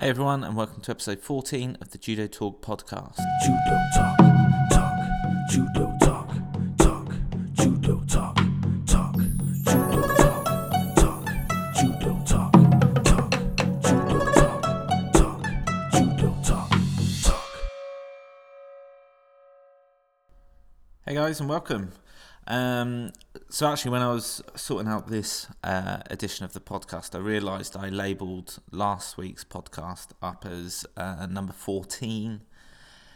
Hi, everyone, and welcome to episode 14 of the Judo Talk podcast. Judo talk, talk, judo talk, talk, judo talk, talk, judo talk, talk, judo talk, talk, judo talk, talk, judo talk, talk. Hey, guys, and welcome. Um, so, actually, when I was sorting out this uh, edition of the podcast, I realised I labelled last week's podcast up as uh, number 14.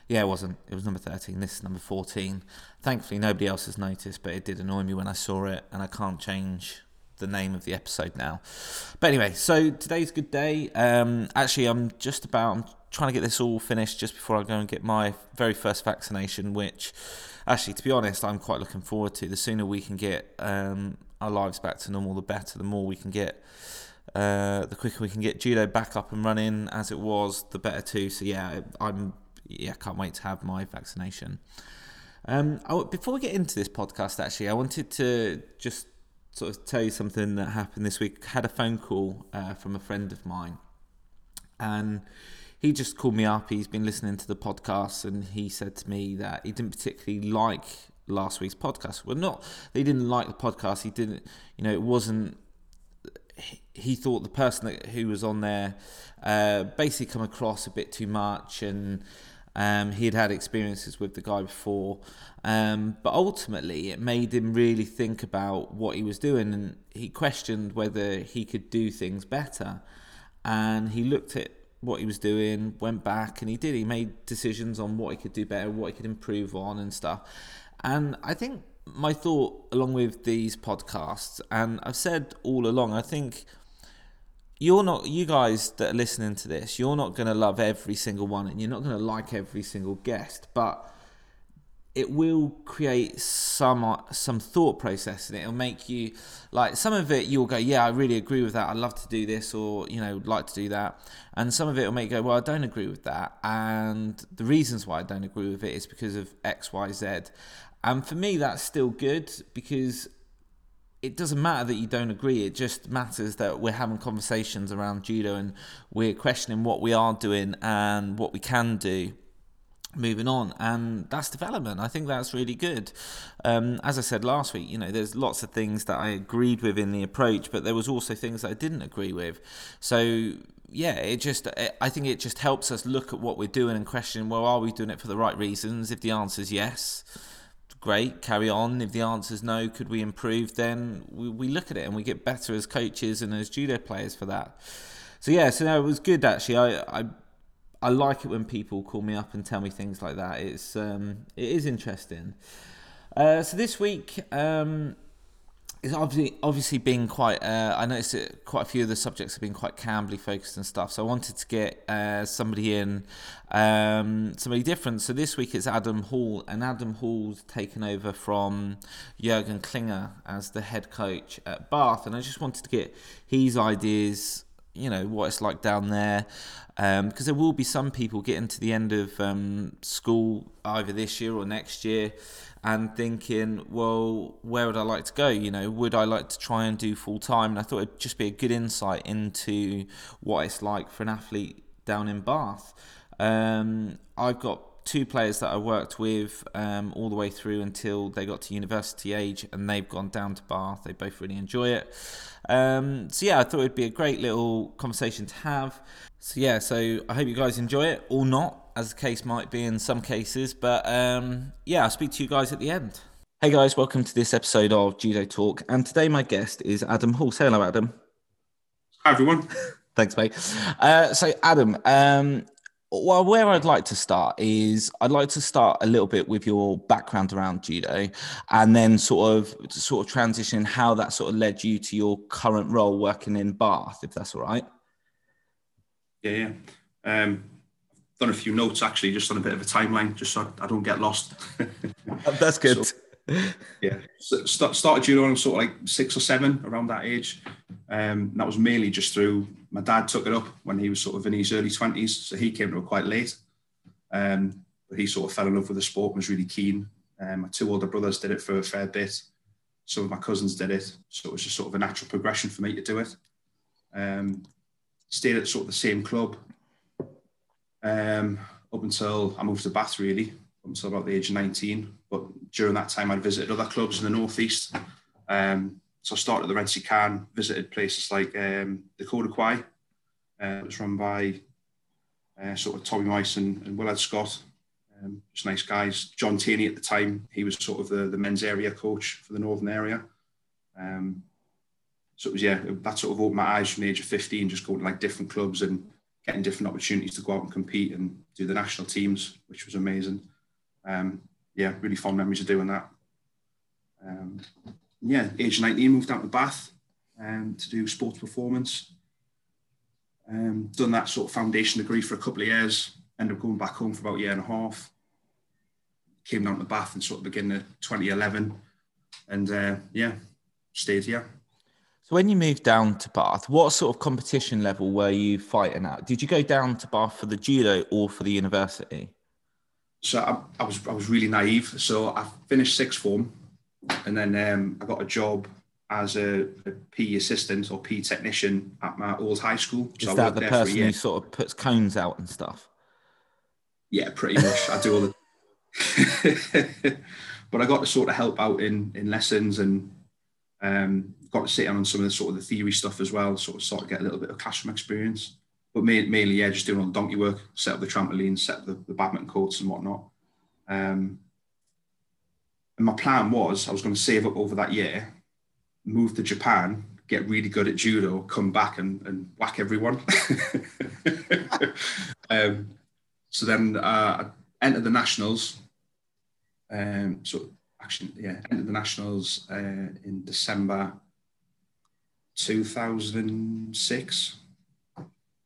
Yeah, it wasn't. It was number 13. This is number 14. Thankfully, nobody else has noticed, but it did annoy me when I saw it, and I can't change the name of the episode now. But anyway, so today's a good day. Um, actually, I'm just about I'm trying to get this all finished just before I go and get my very first vaccination, which actually, to be honest, I'm quite looking forward to. The sooner we can get um, our lives back to normal, the better. The more we can get. Uh, the quicker we can get judo back up and running as it was, the better too. So yeah, I'm yeah can't wait to have my vaccination. Um, I, before we get into this podcast, actually, I wanted to just sort of tell you something that happened this week. I had a phone call uh, from a friend of mine, and he just called me up. He's been listening to the podcast, and he said to me that he didn't particularly like last week's podcast. Well, not they didn't like the podcast. He didn't, you know, it wasn't. He thought the person that, who was on there uh, basically come across a bit too much, and um, he had had experiences with the guy before, um, but ultimately it made him really think about what he was doing, and he questioned whether he could do things better. And he looked at what he was doing, went back, and he did. He made decisions on what he could do better, what he could improve on, and stuff. And I think my thought, along with these podcasts, and I've said all along, I think you're not you guys that are listening to this you're not going to love every single one and you're not going to like every single guest but it will create some uh, some thought process and it'll make you like some of it you'll go yeah I really agree with that. I'd love to do this or you know like to do that. And some of it will make you go well I don't agree with that. And the reasons why I don't agree with it is because of X Y Z. And for me that's still good because it doesn't matter that you don't agree. It just matters that we're having conversations around judo and we're questioning what we are doing and what we can do moving on and that's development. I think that's really good. Um, as i said last week you know there's lots of things that i agreed with in the approach but there was also things that i didn't agree with. So yeah it just i think it just helps us look at what we're doing and question well are we doing it for the right reasons? If the answer is yes great, carry on. If the answer is no, could we improve? Then we, we look at it and we get better as coaches and as judo players for that. So yeah, so no, it was good actually. I, I I like it when people call me up and tell me things like that. It's um, it is interesting. Uh, so this week, um, it's obviously obviously been quite. Uh, I noticed that quite a few of the subjects have been quite Camberley focused and stuff. So I wanted to get uh, somebody in, um, somebody different. So this week it's Adam Hall, and Adam Hall's taken over from Jurgen Klinger as the head coach at Bath. And I just wanted to get his ideas. You know what it's like down there, because um, there will be some people getting to the end of um, school either this year or next year and thinking, well, where would I like to go? You know, would I like to try and do full time? And I thought it'd just be a good insight into what it's like for an athlete down in Bath. Um, I've got two players that I worked with um, all the way through until they got to university age, and they've gone down to Bath. They both really enjoy it. Um, so yeah, I thought it'd be a great little conversation to have. So yeah, so I hope you guys enjoy it or not as the case might be in some cases. But um, yeah, I'll speak to you guys at the end. Hey guys, welcome to this episode of Judo Talk. And today my guest is Adam Hall. Say hello, Adam. Hi, everyone. Thanks, mate. Uh, so, Adam, um, well, where I'd like to start is I'd like to start a little bit with your background around judo, and then sort of sort of transition how that sort of led you to your current role working in Bath, if that's all right. Yeah, yeah. Um, done a few notes actually, just on a bit of a timeline, just so I don't get lost. That's good. So, yeah, so start, started judo when I was sort of like six or seven, around that age. Um, that was mainly just through my dad took it up when he was sort of in his early twenties, so he came to it quite late. Um, but he sort of fell in love with the sport, and was really keen. Um, my two older brothers did it for a fair bit. Some of my cousins did it, so it was just sort of a natural progression for me to do it. Um, stayed at sort of the same club um, up until I moved to Bath, really, up until about the age of 19. But during that time, I'd visited other clubs in the northeast. Um, so I started at the Rensi Khan, visited places like um, the Coda Quai. Uh, it was run by uh, sort of Tommy Mice and, Willard Scott. Um, just nice guys. John Tierney at the time, he was sort of the, the men's area coach for the northern area. Um, so it was, yeah, that sort of opened my eyes from the age of 15, just going to like different clubs and getting different opportunities to go out and compete and do the national teams, which was amazing. Um, yeah, really fond memories of doing that. Um, yeah, age 19, moved out to Bath um, to do sports performance. Um, done that sort of foundation degree for a couple of years. Ended up going back home for about a year and a half. Came down to Bath and sort of beginning of 2011, and uh, yeah, stayed here. So when you moved down to Bath, what sort of competition level were you fighting at? Did you go down to Bath for the judo or for the university? So I, I was I was really naive. So I finished sixth form, and then um, I got a job as a, a PE assistant or PE technician at my old high school. So Is that the person who sort of puts cones out and stuff? Yeah, pretty much. I do all the. but I got to sort of help out in in lessons and um, got to sit in on some of the sort of the theory stuff as well. Sort of sort of get a little bit of classroom experience. But mainly, yeah, just doing all the donkey work, set up the trampolines, set up the, the badminton courts and whatnot. Um, and my plan was I was going to save up over that year move to Japan, get really good at judo, come back and, and whack everyone. um, so then uh, I entered the nationals. Um, so actually, yeah, entered the nationals uh, in December 2006.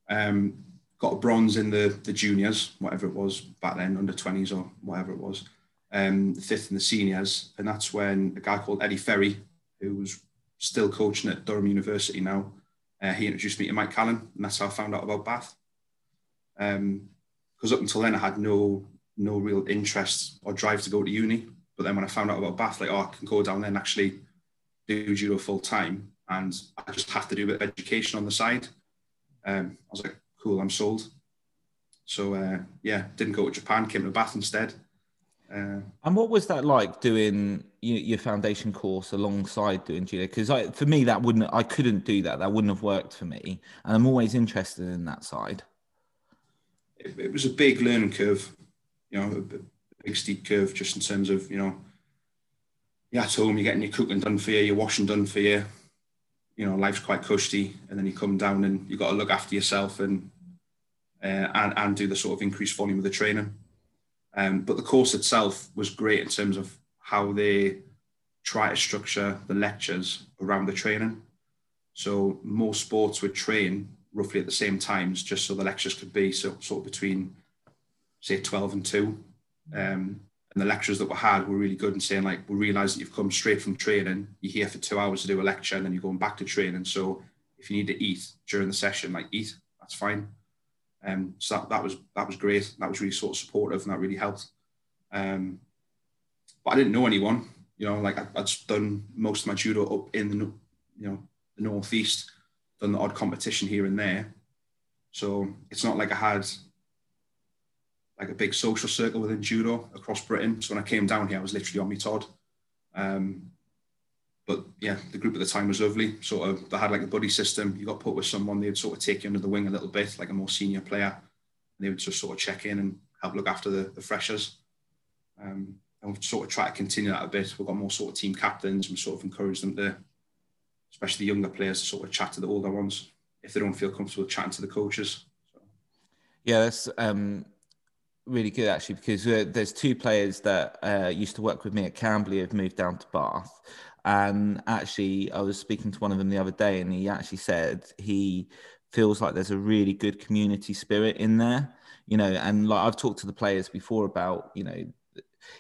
Um, got a bronze in the the juniors, whatever it was back then, under 20s or whatever it was. Um, fifth and the seniors, and that's when a guy called Eddie Ferry, who was still coaching at Durham University now. Uh, he introduced me to Mike Callan, and that's how I found out about Bath. Because um, up until then, I had no no real interest or drive to go to uni. But then when I found out about Bath, like, oh, I can go down there and actually do judo full time, and I just have to do a bit of education on the side. Um, I was like, cool, I'm sold. So uh, yeah, didn't go to Japan, came to Bath instead. Uh, and what was that like doing your, foundation course alongside doing judo? Because for me, that wouldn't I couldn't do that. That wouldn't have worked for me, and I'm always interested in that side. It, it was a big learning curve, you know, a big steep curve, just in terms of you know, you're at home, you're getting your cooking done for you, your washing done for you. You know, life's quite cushy, and then you come down and you got to look after yourself and uh, and and do the sort of increased volume of the training. Um, but the course itself was great in terms of how they try to structure the lectures around the training. So most sports would train roughly at the same times, just so the lectures could be so, sort of between, say, 12 and 2. Um, and the lectures that were had were really good in saying, like, we realise that you've come straight from training, you're here for two hours to do a lecture, and then you're going back to training. So if you need to eat during the session, like, eat, that's fine. Um, so that, that was that was great. That was really sort of supportive, and that really helped. Um, but I didn't know anyone. You know, like I'd done most of my judo up in the you know the northeast, done the odd competition here and there. So it's not like I had like a big social circle within judo across Britain. So when I came down here, I was literally on my Todd. Um, but yeah, the group at the time was lovely. Sort of, they had like a buddy system. You got put with someone, they'd sort of take you under the wing a little bit, like a more senior player. And they would just sort of check in and help look after the, the freshers. Um, and we've sort of try to continue that a bit. We've got more sort of team captains. We sort of encourage them to, especially the younger players, to sort of chat to the older ones if they don't feel comfortable chatting to the coaches. So. Yeah, that's um, really good actually because uh, there's two players that uh, used to work with me at Camberley have moved down to Bath, and actually, I was speaking to one of them the other day, and he actually said he feels like there's a really good community spirit in there. You know, and like I've talked to the players before about, you know,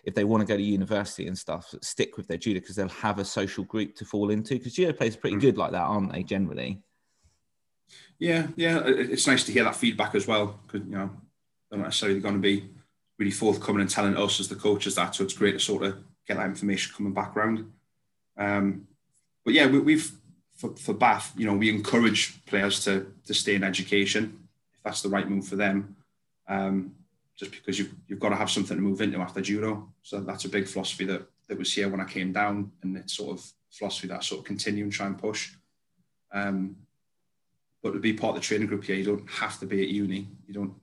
if they want to go to university and stuff, stick with their judo because they'll have a social group to fall into. Because judo players are pretty mm. good like that, aren't they? Generally. Yeah, yeah, it's nice to hear that feedback as well because you know they're not necessarily going to be really forthcoming and telling us as the coaches that. So it's great to sort of get that information coming back around. Um, but yeah, we, have for, for Bath, you know, we encourage players to to stay in education if that's the right move for them. um, just because you've, you've got to have something to move into after judo. So that's a big philosophy that, that was here when I came down, and it's sort of philosophy that I sort of continue and try and push. Um, but to be part of the training group here, you don't have to be at uni. You don't,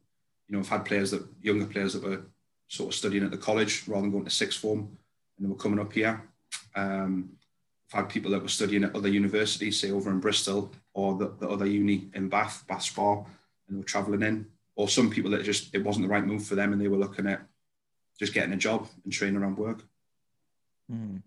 you know, I've had players that, younger players that were sort of studying at the college rather than going to sixth form, and they were coming up here. Um, had people that were studying at other universities, say over in Bristol or the, the other uni in Bath, Bath Spa, and were travelling in. Or some people that just it wasn't the right move for them, and they were looking at just getting a job and training around work. Mm.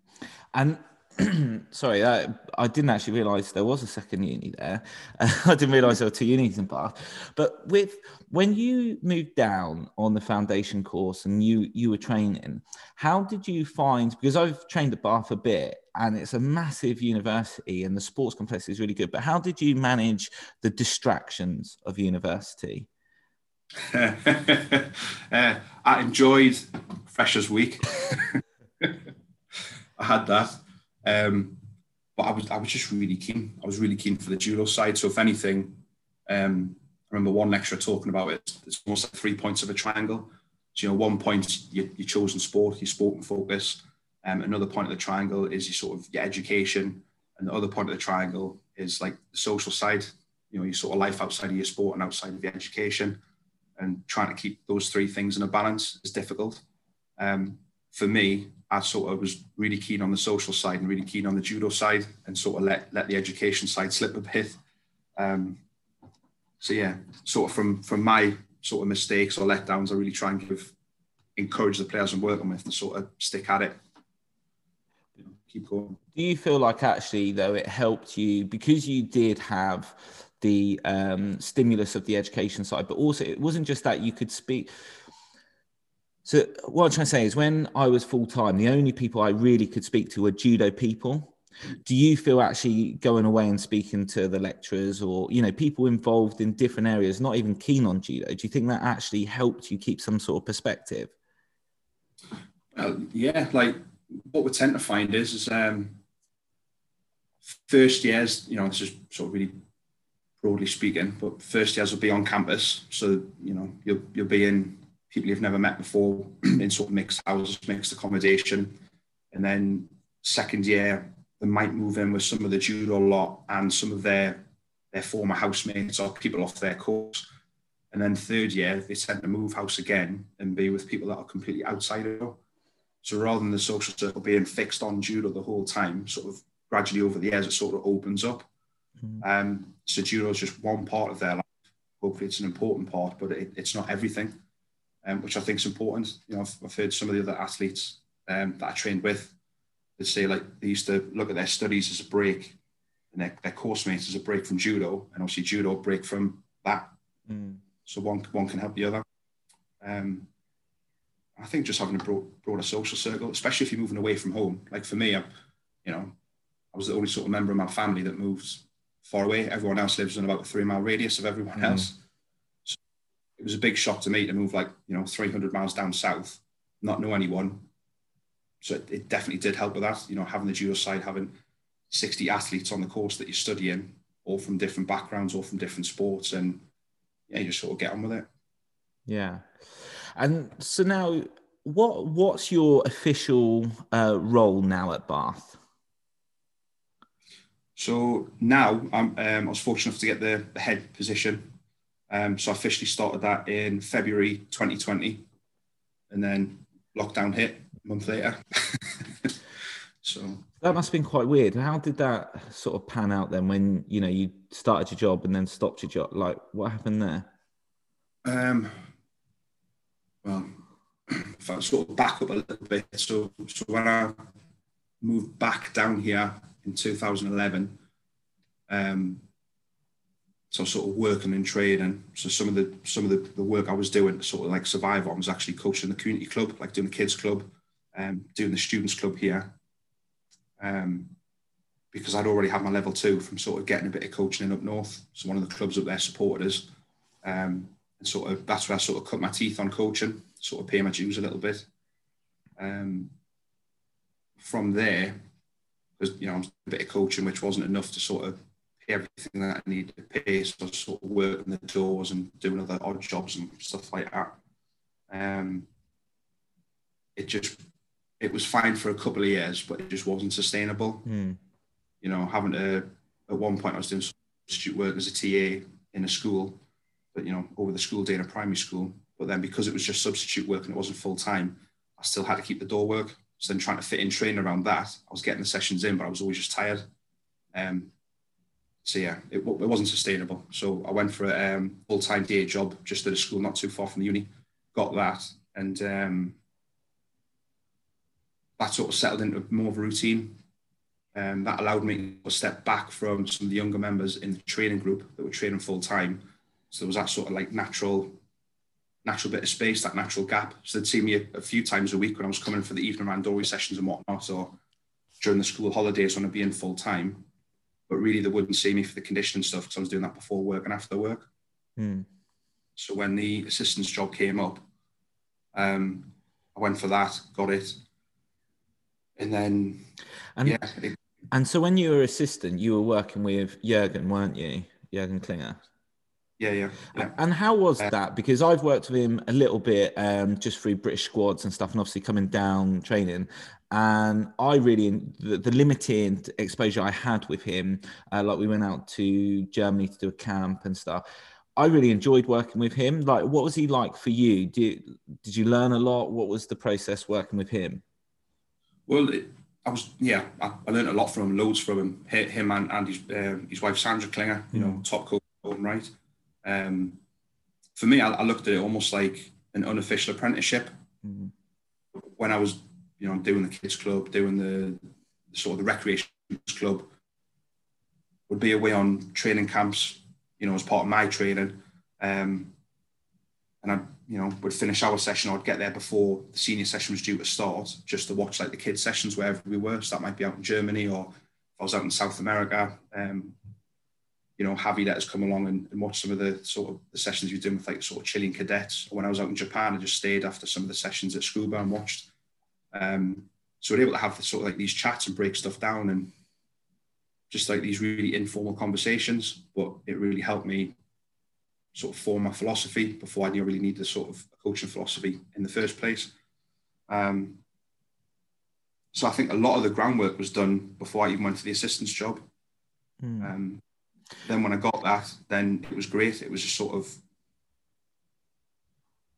And sorry, I, I, didn't actually realise there was a second uni there. I didn't realise there were two unis in Bath. But with when you moved down on the foundation course and you you were training, how did you find? Because I've trained at Bath a bit, and it's a massive university, and the sports complex is really good. But how did you manage the distractions of university? uh, I enjoyed Freshers Week. I had that. Um, but I was I was just really keen. I was really keen for the judo side. So if anything, um, I remember one lecturer talking about it. It's almost like three points of a triangle. So you know, one point your, your chosen sport, your sport and focus. Um, another point of the triangle is your sort of your education, and the other point of the triangle is like the social side. You know, your sort of life outside of your sport and outside of your education, and trying to keep those three things in a balance is difficult. Um, for me, I sort of was really keen on the social side and really keen on the judo side, and sort of let let the education side slip a bit. Um, so yeah, sort of from from my sort of mistakes or letdowns, I really try and give encourage the players I'm working with to sort of stick at it. Keep going. Do you feel like actually though it helped you because you did have the um, stimulus of the education side, but also it wasn't just that you could speak so what I'm trying to say is, when I was full time, the only people I really could speak to were judo people. Do you feel actually going away and speaking to the lecturers or you know people involved in different areas, not even keen on judo? Do you think that actually helped you keep some sort of perspective? Uh, yeah, like what we tend to find is, is um, first years, you know, this is sort of really broadly speaking, but first years will be on campus, so you know you'll you'll be in people you've never met before in sort of mixed houses, mixed accommodation. And then second year, they might move in with some of the judo lot and some of their their former housemates or people off their course. And then third year, they tend to move house again and be with people that are completely outside of. So rather than the social circle being fixed on judo the whole time, sort of gradually over the years, it sort of opens up. Mm-hmm. Um, so judo is just one part of their life. Hopefully, it's an important part, but it, it's not everything um, which I think is important. You know, I've, I've heard some of the other athletes um, that I trained with that say like they used to look at their studies as a break and their, their course mates as a break from judo, and obviously judo break from that. Mm. So one one can help the other. Um, I think just having a broad, broader social circle, especially if you're moving away from home. Like for me, I, you know, I was the only sort of member of my family that moves far away. Everyone else lives in about a three mile radius of everyone mm. else it was a big shock to me to move like you know 300 miles down south, not know anyone. So it, it definitely did help with that. You know, having the judo side, having 60 athletes on the course that you're studying, all from different backgrounds, all from different sports, and yeah, you just sort of get on with it. Yeah, and so now, what what's your official uh, role now at Bath? So now I'm um, I was fortunate enough to get the, the head position um, so I officially started that in February 2020, and then lockdown hit a month later. so that must have been quite weird. How did that sort of pan out then? When you know you started your job and then stopped your job, like what happened there? Um, well, if I sort of back up a little bit, so so when I moved back down here in 2011, um, so sort of working and trading. So some of the some of the, the work I was doing, sort of like survive on, was actually coaching the community club, like doing the kids club, um, doing the students club here. Um, because I'd already had my level two from sort of getting a bit of coaching in up north. So one of the clubs up there supported us. Um, and sort of that's where I sort of cut my teeth on coaching, sort of pay my dues a little bit. Um, from there, because you know, I was a bit of coaching, which wasn't enough to sort of pay everything that I needed to pay. So I sort of working the doors and doing other odd jobs and stuff like that. Um, it just it was fine for a couple of years, but it just wasn't sustainable. Mm. You know, having to at one point I was doing substitute work as a TA in a school, but you know, over the school day in a primary school. But then because it was just substitute work and it wasn't full time, I still had to keep the door work. So then trying to fit in training around that, I was getting the sessions in, but I was always just tired. Um, so yeah, it, it wasn't sustainable. So I went for a um, full time day job just at a school not too far from the uni. Got that, and um, that sort of settled into more of a routine. Um, that allowed me to step back from some of the younger members in the training group that were training full time. So there was that sort of like natural, natural bit of space, that natural gap. So they'd see me a, a few times a week when I was coming for the evening randori sessions and whatnot, or during the school holidays when I'd be in full time. But really, they wouldn't see me for the conditioning stuff because I was doing that before work and after work. Mm. So when the assistant's job came up, um, I went for that, got it, and then And yeah, it, and so when you were assistant, you were working with Jurgen, weren't you? Jurgen Klinger. Yeah, yeah, yeah. And how was Uh, that? Because I've worked with him a little bit, um, just through British squads and stuff, and obviously coming down training. And I really the, the limited exposure I had with him, uh, like we went out to Germany to do a camp and stuff. I really enjoyed working with him. Like, what was he like for you? Did did you learn a lot? What was the process working with him? Well, it, I was yeah, I, I learned a lot from him, loads from him. Hi- Him and, and his um, his wife Sandra Klinger, you know, top coach in her own right. Um, for me, I, I looked at it almost like an unofficial apprenticeship. Mm. When I was, you know, doing the kids club, doing the sort of the recreation club, would be away on training camps, you know, as part of my training. Um, and I, you know, would finish our session. I'd get there before the senior session was due to start, just to watch like the kids' sessions wherever we were. So that might be out in Germany or if I was out in South America. Um, you know, Javi let us come along and, and watch some of the sort of the sessions you're doing with like sort of Chilean cadets. When I was out in Japan, I just stayed after some of the sessions at Tsukuba and watched. Um, so we're able to have the, sort of like these chats and break stuff down and just like these really informal conversations. But it really helped me sort of form my philosophy before I knew I really needed a sort of coaching philosophy in the first place. Um, so I think a lot of the groundwork was done before I even went to the assistant's job. Mm. Um, then when I got that, then it was great. It was just sort of,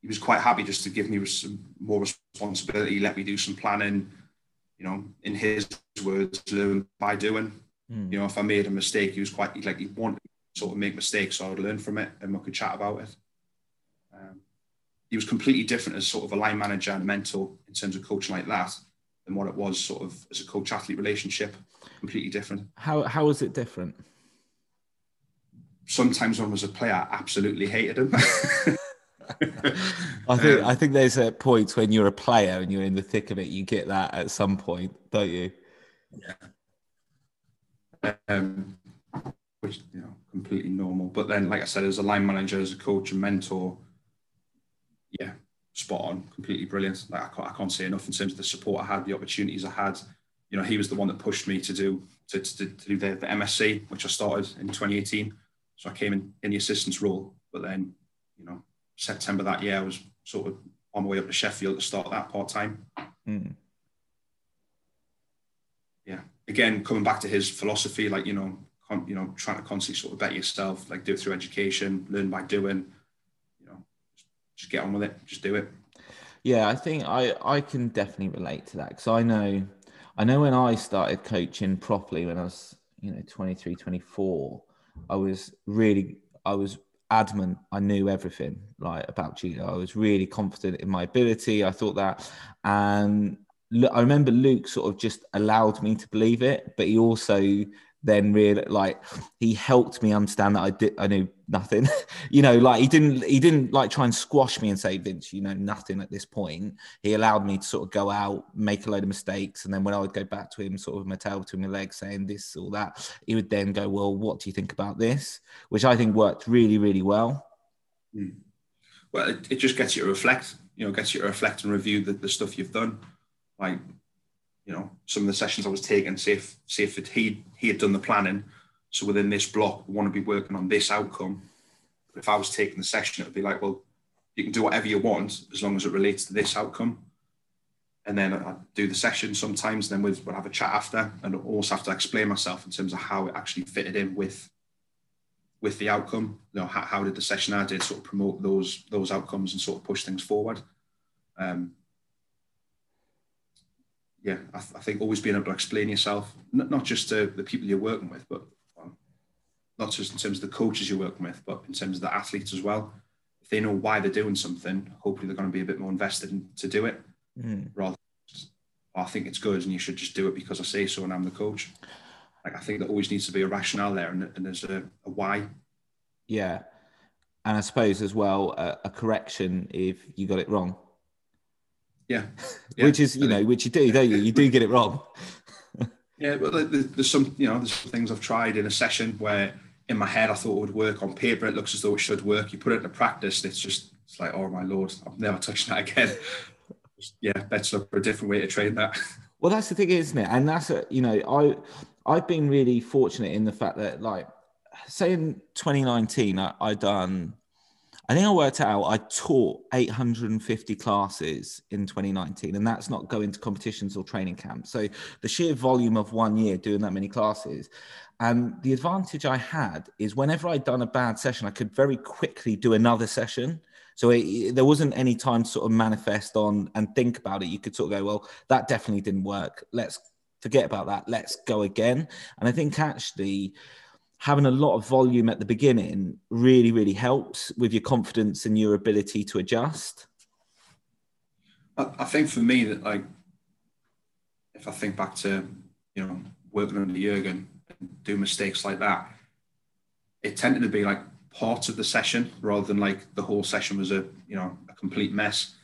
he was quite happy just to give me some more responsibility, let me do some planning, you know, in his words, learn by doing. Mm. You know, if I made a mistake, he was quite, like, he wanted to sort of make mistakes so I would learn from it and we could chat about it. Um, he was completely different as sort of a line manager and mentor in terms of coaching like that than what it was sort of as a coach athlete relationship. Completely different. How how was it different? Sometimes when I was a player, I absolutely hated him. I think Um, I think there's a point when you're a player and you're in the thick of it, you get that at some point, don't you? um, which you know, completely normal. But then, like I said, as a line manager, as a coach and mentor, yeah, spot on, completely brilliant. Like I can't, I can't say enough in terms of the support I had, the opportunities I had. You know, he was the one that pushed me to do to, to, to do the, the MSc, which I started in 2018. So I came in in the assistant's role, but then, you know, September that year, I was sort of on my way up to Sheffield to start that part time. Mm. yeah again coming back to his philosophy like you know con- you know trying to constantly sort of better yourself like do it through education learn by doing you know just, just get on with it just do it Yeah, I think I I can definitely relate to that because I know I know when I started coaching properly when I was you know 23 24 I was really I was adamant I knew everything like about judo I was really confident in my ability I thought that. And I remember Luke sort of just allowed me to believe it but he also then really like he helped me understand that I did I knew nothing. You know like he didn't he didn't like try and squash me and say Vince you know nothing at this point. He allowed me to sort of go out make a load of mistakes and then when I would go back to him sort of my tail between my legs saying this or that he would then go well what do you think about this? Which I think worked really really well. Hmm. Well it, it just gets you to reflect you know gets you to reflect and review the, the stuff you've done. Like you know some of the sessions I was taking say if, say if it, he he had done the planning So within this block, we want to be working on this outcome. If I was taking the session, it would be like, well, you can do whatever you want as long as it relates to this outcome. And then I do the session sometimes, then we'll, we'll have a chat after, and also have to explain myself in terms of how it actually fitted in with with the outcome. You know, how, how did the session I did sort of promote those those outcomes and sort of push things forward. Um, yeah, I, th- I, think always being able to explain yourself, not, not just to the people you're working with, but well, not just in terms of the coaches you're working with, but in terms of the athletes as well. If they know why they're doing something, hopefully they're going to be a bit more invested in, to do it, mm. rather. Just, oh, I think it's good, and you should just do it because I say so, and I'm the coach. Like I think there always needs to be a rationale there, and, and there's a, a why. Yeah, and I suppose as well a, a correction if you got it wrong. Yeah. yeah. which is you know which you do don't you? You do get it wrong. Yeah but there's some you know there's some things i've tried in a session where in my head i thought it would work. On paper it looks as though it should work. You put it into practice it's just it's like oh my lord i've never touched that again. Yeah let's look for a different way to train that. Well that's the thing isn't it? And that's a you know i i've been really fortunate in the fact that like say in 2019 i i done I think I worked out I taught 850 classes in 2019, and that's not going to competitions or training camps. So the sheer volume of one year doing that many classes. And the advantage I had is whenever I'd done a bad session, I could very quickly do another session. So it, there wasn't any time to sort of manifest on and think about it. You could sort of go, well, that definitely didn't work. Let's forget about that. Let's go again. And I think actually, having a lot of volume at the beginning really, really helps with your confidence and your ability to adjust? I, think for me that like if I think back to you know working under Jurgen and do mistakes like that, it tended to be like parts of the session rather than like the whole session was a you know a complete mess.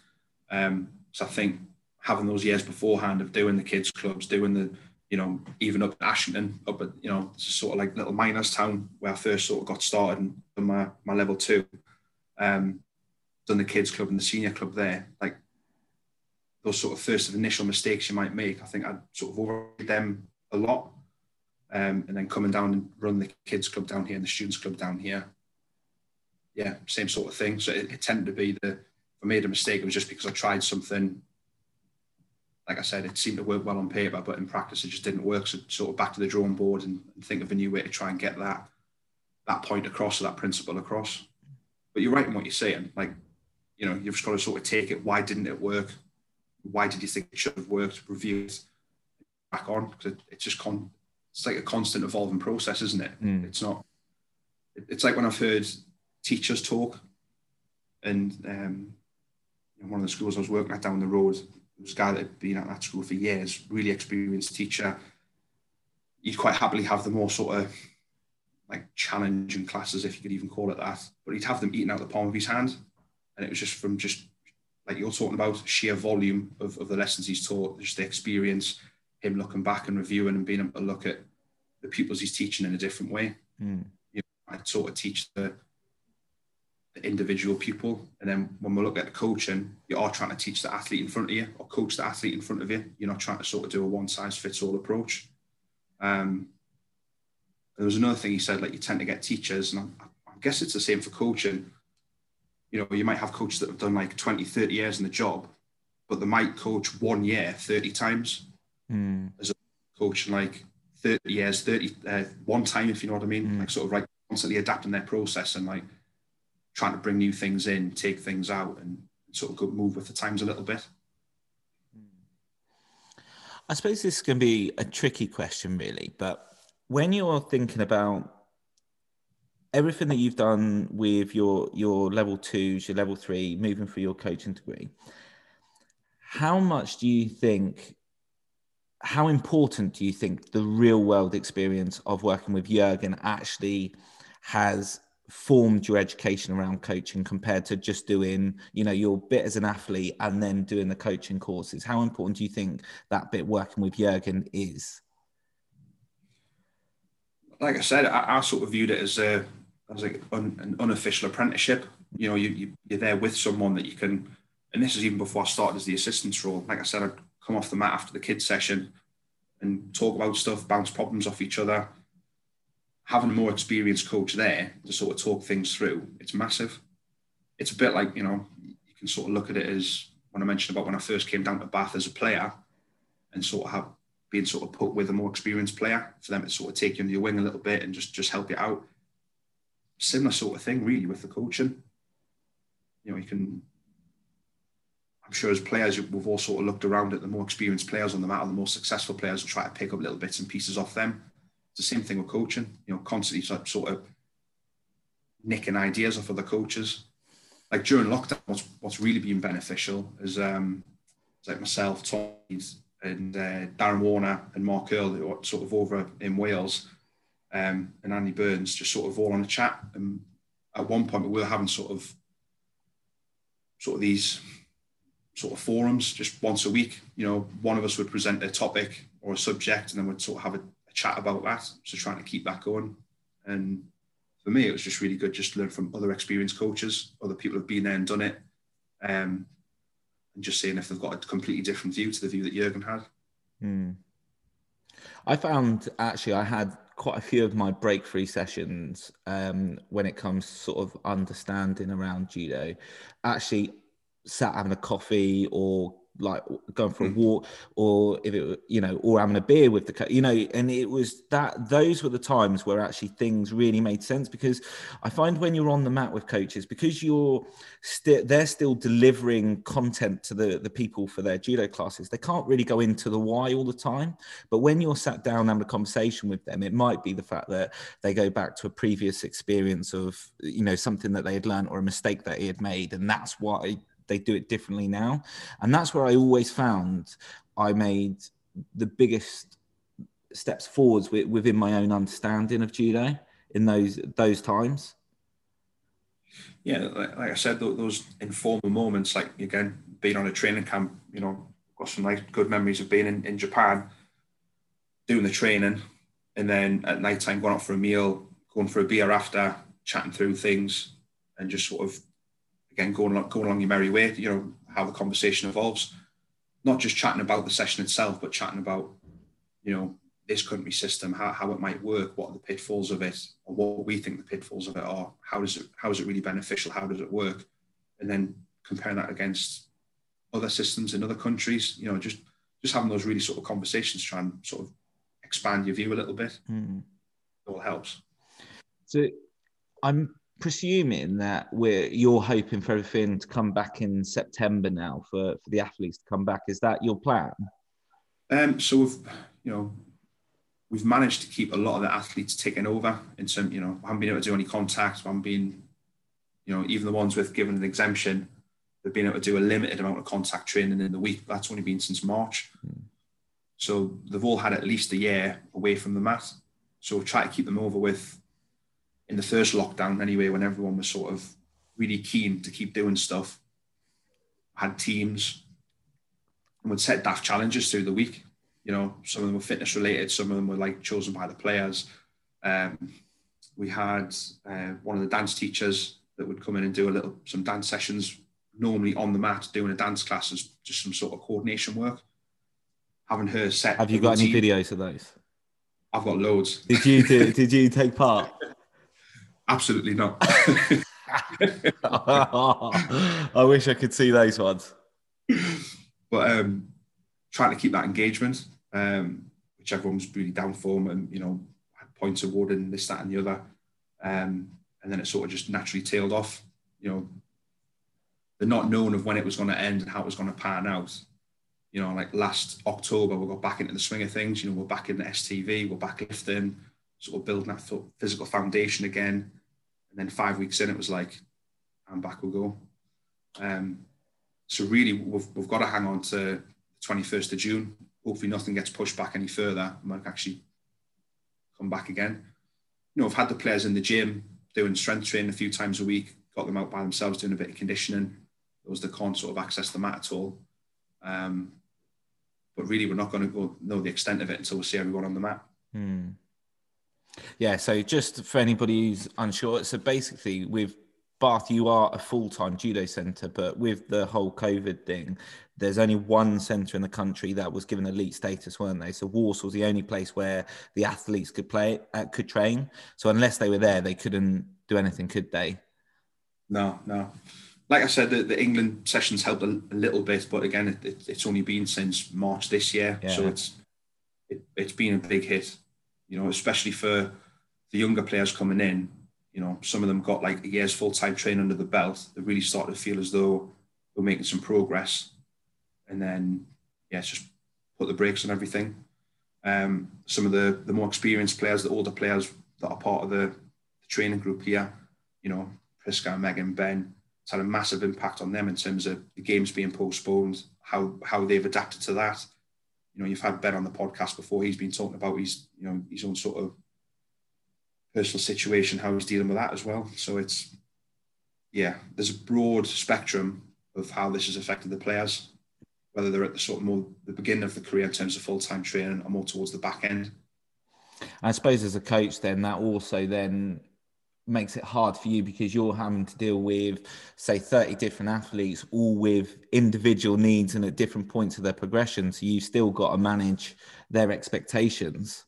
Um, so I think having those years beforehand of doing the kids clubs, doing the you know, even up at Ashington, up at, you know, sort of like little miners town where I first sort of got started and done my, my level two. Um, done the kids club and the senior club there. Like those sort of first of initial mistakes you might make, I think I'd sort of avoid them a lot. Um, and then coming down and run the kids club down here and the students club down here. Yeah, same sort of thing. So it, it tended to be the, if I made a mistake, it was just because I tried something like I said, it seemed to work well on paper, but in practice it just didn't work. So sort of back to the drawing board and, think of a new way to try and get that that point across or that principle across. But you're right in what you're saying. Like, you know, you've just got to sort of take it. Why didn't it work? Why did you think it should have worked? Review it back on because it, it's just con. It's like a constant evolving process, isn't it? Mm. It's not. It's like when I've heard teachers talk, and um, in one of the schools I was working at down the road, was a guy that had been at that school for years, really experienced teacher. He'd quite happily have the more sort of like challenging classes, if you could even call it that. But he'd have them eaten out the palm of his hand. And it was just from just like you're talking about sheer volume of, of the lessons he's taught, just the experience, him looking back and reviewing and being able to look at the pupils he's teaching in a different way. Mm. You know, I sort of teach the the individual pupil. And then when we look at the coaching, you are trying to teach the athlete in front of you or coach the athlete in front of you. You're not trying to sort of do a one size fits all approach. Um, there was another thing he said, like you tend to get teachers, and I, I guess it's the same for coaching. You know, you might have coaches that have done like 20, 30 years in the job, but they might coach one year 30 times mm. as a coach, like 30 years, 30, uh, one time, if you know what I mean, mm. like sort of like constantly adapting their process and like trying to bring new things in, take things out, and sort of move with the times a little bit. I suppose this can be a tricky question, really, but when you're thinking about everything that you've done with your your level twos, your level three, moving through your coaching degree, how much do you think? How important do you think the real world experience of working with Jurgen actually has formed your education around coaching compared to just doing you know your bit as an athlete and then doing the coaching courses? How important do you think that bit working with jurgen is? Like i said i, I sort of viewed it as a as like un, an unofficial apprenticeship. You know you, you you're there with someone that you can and this is even before i started as the assistant's role. Like i said i'd come off the mat after the kids session and talk about stuff bounce problems off each other having a more experienced coach there to sort of talk things through, it's massive. It's a bit like, you know, you can sort of look at it as when I mentioned about when I first came down to Bath as a player and sort of have being sort of put with a more experienced player for them to sort of take you under your wing a little bit and just just help you out. Similar sort of thing, really, with the coaching. You know, you can. I'm sure as players, we've all sort of looked around at the more experienced players on the mat, the more successful players, and try to pick up little bits and pieces off them. It's the same thing with coaching. You know, constantly sort of nicking ideas off other coaches. Like during lockdown, what's what's really been beneficial is um, like myself, Tom, and uh, Darren Warner and Mark Earl, who are sort of over in Wales, um, and Andy Burns, just sort of all on a chat. And at one point, we were having sort of sort of these sort of forums just once a week. You know, one of us would present a topic or a subject, and then we'd sort of have a chat about that. So trying to keep that going. And for me, it was just really good just to learn from other experienced coaches, other people who've been there and done it. Um, and just seeing if they've got a completely different view to the view that Jurgen had. Hmm. I found actually I had quite a few of my break free sessions um, when it comes to sort of understanding around judo. Actually, sat having a coffee or like going for a mm. walk or if it you know or having a beer with the you know and it was that those were the times where actually things really made sense because i find when you're on the mat with coaches because you're still they're still delivering content to the the people for their judo classes they can't really go into the why all the time but when you're sat down having a conversation with them it might be the fact that they go back to a previous experience of you know something that they had learned or a mistake that he had made and that's why they do it differently now. And that's where i always found i made the biggest steps forwards within my own understanding of judo in those those times. Yeah like, i said those informal moments like again being on a training camp you know got some nice good memories of being in, in japan doing the training and then at night time going out for a meal going for a beer after chatting through things and just sort of again going along, going along your merry way. You know how the conversation evolves, not just chatting about the session itself, but chatting about you know this country system, how, how it might work, what are the pitfalls of it, or what we think the pitfalls of it are. How does it how is it really beneficial? How does it work? And then comparing that against other systems in other countries. You know, just just having those really sort of conversations, try and sort of expand your view a little bit. Mm. It all helps. So I'm presuming that we're you're hoping for everything to come back in September now for, for the athletes to come back. Is that your plan? Um, so we've you know we've managed to keep a lot of the athletes taking over in some you know I haven't been able to do any contacts. Haven't been you know even the ones with given an exemption, they've been able to do a limited amount of contact training in the week. That's only been since March. Hmm. So they've all had at least a year away from the mat. So tried to keep them over with in the first lockdown anyway, when everyone was sort of really keen to keep doing stuff, had teams and would set daft challenges through the week. You know, some of them were fitness related, some of them were like chosen by the players. Um, we had uh, one of the dance teachers that would come in and do a little some dance sessions, normally on the mat, doing a dance class as just some sort of coordination work. Having her set. Have you got routine. any videos of those? I've got loads. Did you do, did you take part? Absolutely not. I wish I could see those ones. But um, trying to keep that engagement, um, which everyone was really down for, and you know, points awarded and this, that, and the other. Um, and then it sort of just naturally tailed off. You know, the not known of when it was going to end and how it was going to pan out. You know, like last October, we got back into the swing of things. You know, we're back in the STV, we're back lifting sort of building that physical foundation again. And then five weeks in, it was like, I'm back, we'll go. Um, so really, we've, we've got to hang on to the 21st of June. Hopefully nothing gets pushed back any further. I might actually come back again. You know, I've had the players in the gym doing strength training a few times a week, got them out by themselves doing a bit of conditioning. Those that can't sort of access the mat at all. Um, but really, we're not going to go know the extent of it until we see everyone on the mat. Hmm. Yeah, so just for anybody who's unsure, so basically with Bath, you are a full time judo centre, but with the whole COVID thing, there's only one centre in the country that was given elite status, weren't they? So Walsall was the only place where the athletes could play, uh, could train. So unless they were there, they couldn't do anything, could they? No, no. Like I said, the, the England sessions helped a, a little bit, but again, it, it, it's only been since March this year, Yeah. so it's it, it's been a big hit. You know, especially for the younger players coming in. You know, some of them got like a year's full time training under the belt. They really started to feel as though we're making some progress, and then yeah, just put the brakes on everything. Um, some of the the more experienced players, the older players that are part of the, the training group here, you know, Prisca, Megan, Ben, it's had a massive impact on them in terms of the games being postponed, how how they've adapted to that. You know, you've had Ben on the podcast before. He's been talking about his you know his own sort of personal situation, how he's dealing with that as well. So it's yeah, there's a broad spectrum of how this has affected the players, whether they're at the sort of more the beginning of the career in terms of full time training or more towards the back end. I suppose as a coach, then that also then makes it hard for you because you're having to deal with, say, 30 different athletes, all with individual needs and at different points of their progression. So you've still got to manage their expectations.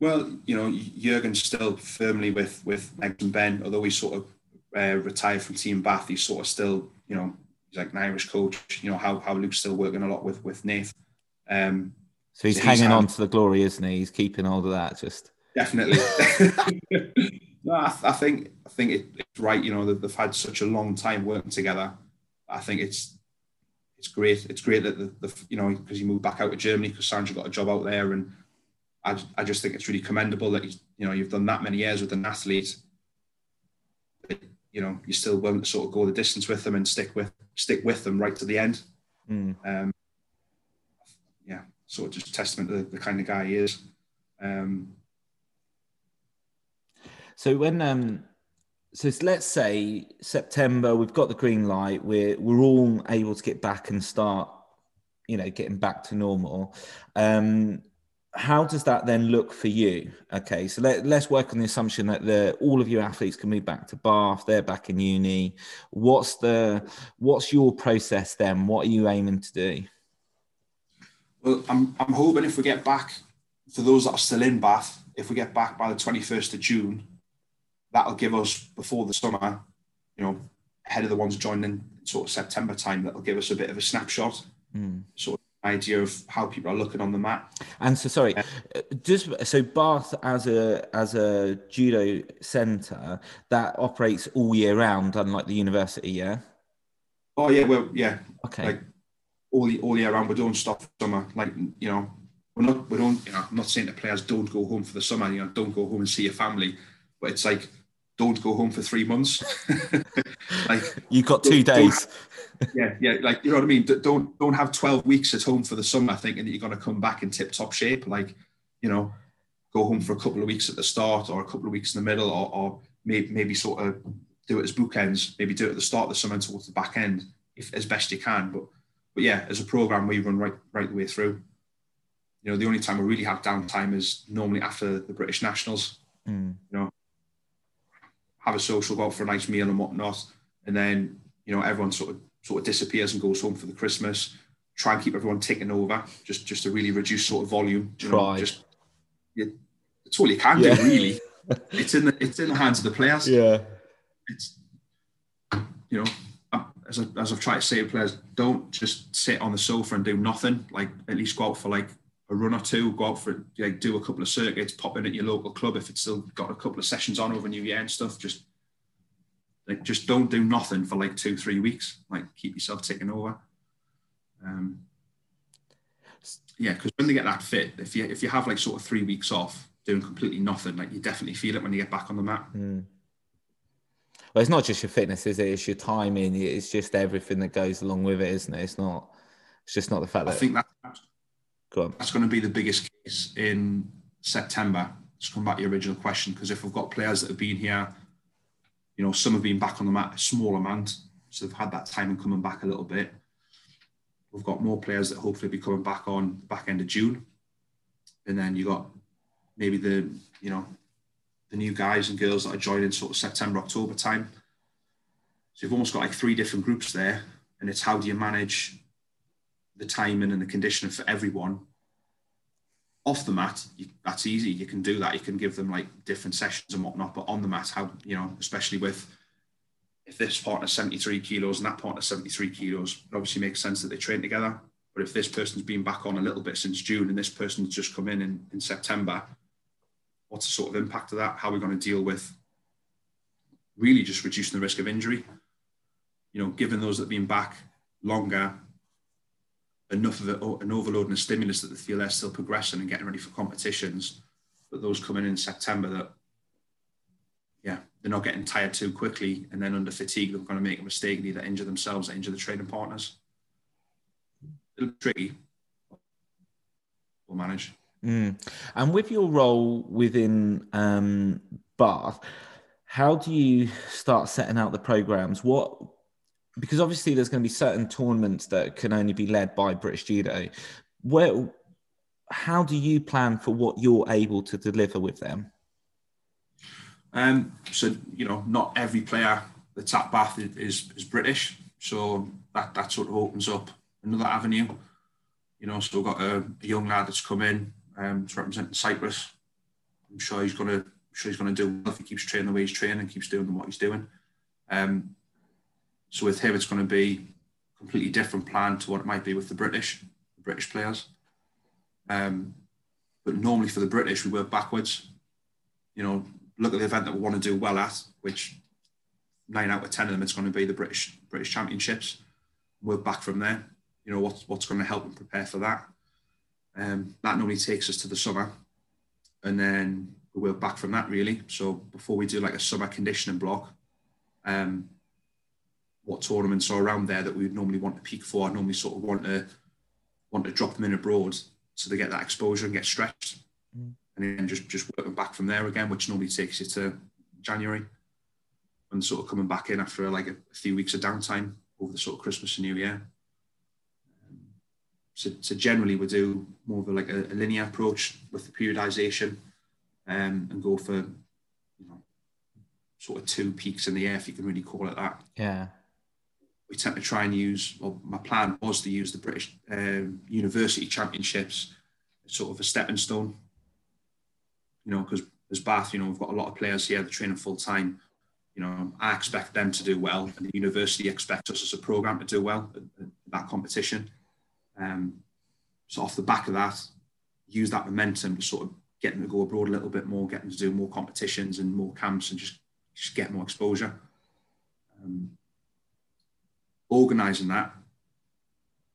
Well, you know, Jurgen's still firmly with with Megs and Ben, although he sort of uh, retired from Team Bath. He's sort of still, you know, he's like an Irish coach. You know how how Luke's still working a lot with with Nath. Um, So he's So he's hanging had- on to the glory, isn't he? He's keeping hold of that. Just definitely. no, I, I think I think it, it's right. You know, that they've had such a long time working together. I think it's it's great. It's great that the, the you know because he moved back out to Germany because Sandra got a job out there, and I, I just think it's really commendable that he's, you know you've done that many years with an athlete. But, you know, you're still willing to sort of go the distance with them and stick with stick with them right to the end. mm. Um, yeah, sort of just testament to the, the kind of guy he is. Um, So when um so let's say September, we've got the green light, we're we're all able to get back and start, you know, getting back to normal. Um how does that then look for you? Okay, so let, let's work on the assumption that the all of your athletes can move back to Bath, they're back in uni. What's the what's your process then? What are you aiming to do? Well, I'm, I'm hoping if we get back, for those that are still in Bath, if we get back by the 21st of June, that'll give us before the summer, you know, ahead of the ones joining sort of September time, that'll give us a bit of a snapshot, Mm. sort of idea of how people are looking on the map. And so, sorry, uh, just so Bath as a as a judo centre that operates all year round, unlike the university. Yeah. Oh yeah, well yeah, Okay. like all the all year round. We don't stop summer. Like you know, we're not we don't. You know, I'm not saying to players don't go home for the summer. You know, don't go home and see your family. But it's like don't go home for three months. like You've got two don't- days. yeah, yeah, like you know what I mean. Don't don't have twelve weeks at home for the summer, thinking that you're going to come back in tip top shape. Like, you know, go home for a couple of weeks at the start, or a couple of weeks in the middle, or, or maybe maybe sort of do it as bookends. Maybe do it at the start of the summer and towards the back end, if as best you can. But but yeah, as a program, we run right right the way through. You know, the only time we really have downtime is normally after the British Nationals Mm. Have a social, go out for a nice meal and whatnot, and then you know everyone sort of sort of disappears and goes home for the Christmas. Try and keep everyone ticking over, just just to really reduce sort of volume. you know, Try. just it's all you can Yeah. do, really. it's in the it's in the hands of the players. Yeah. It's you know. Uh, as, I, as I've tried to say to players, don't just sit on the sofa and do nothing. Like at least go out for like a run or two, go out for like do a couple of circuits, pop in at your local club if it's still got a couple of sessions on over New Year and stuff. Just like just don't do nothing for like two, three weeks. Like keep yourself ticking over. Um, yeah, because when they get that fit, if you if you have like sort of three weeks off doing completely nothing, like you definitely feel it when you get back on the mat. Mm. Well, it's not just your fitness, is it? It's your timing. It's just everything that goes along with it, isn't it? It's not. It's just not the fact I think that Go on. that's going to be the biggest case in September. Just come back to your original question, because if we've got players that have been here, you know, some have been back on the mat a small amount, so they've had that time and coming back a little bit. We've got more players that hopefully be coming back on back end of June, and then you got maybe the you know the new guys and girls that are joining sort of September October time. So you've almost got like three different groups there, and it's how do you manage the timing and the conditioning for everyone off the mat, you, that's easy. You can do that. You can give them like different sessions and whatnot. But on the mat, how you know, especially with if this partner's 73 kilos and that partner's 73 kilos, it obviously makes sense that they train together. But if this person's been back on a little bit since June and this person's just come in in, in September, what's the sort of impact of that? How are we going to deal with really just reducing the risk of injury? You know, given those that have been back longer, enough of it, an overload and a stimulus that they feel they're still progressing and getting ready for competitions, but those coming in September that, yeah, they're not getting tired too quickly and then under fatigue, they're going to make a mistake and either injure themselves or injure the training partners. A little tricky. We'll manage. Mm. And with your role within um, Bath, how do you start setting out the programs? What because obviously there's going to be certain tournaments that can only be led by British Judo. Where, how do you plan for what you're able to deliver with them? Um, so you know, not every player that's at Bath is, is British, so that that sort of opens up another avenue. You know, so got a, a young lad that's come in um, to represent Cyprus. I'm sure he's gonna, I'm sure he's gonna do well if he keeps training the way he's training, keeps doing what he's doing. Um, so with him, it's going to be completely different plan to what it might be with the British, the British players. Um, but normally for the British, we work backwards. You know, look at the event that we want to do well at, which nine out of ten of them, it's going to be the British British Championships. Work back from there. You know what's what's going to help them prepare for that. Um, that normally takes us to the summer, and then we work back from that really. So before we do like a summer conditioning block, um, what tournaments are around there that we would normally want to peak for. I normally sort of want to want to drop them in abroad so they get that exposure and get stretched, mm. and then just just working back from there again, which normally takes you to January, and sort of coming back in after like a, a few weeks of downtime over the sort of Christmas and New Year. So, so generally we do more of a, like a, a linear approach with the periodization um, and go for you know sort of two peaks in the air if you can really call it that. Yeah we tend to try and use, well, my plan was to use the British um, University Championships as sort of a stepping stone. You know, because as Bath, you know, we've got a lot of players here that training full time. You know, I expect them to do well, and the university expects us as a program to do well at, at that competition. Um, so off the back of that, use that momentum to sort of get them to go abroad a little bit more, get them to do more competitions and more camps, and just just get more exposure. Um, organising that,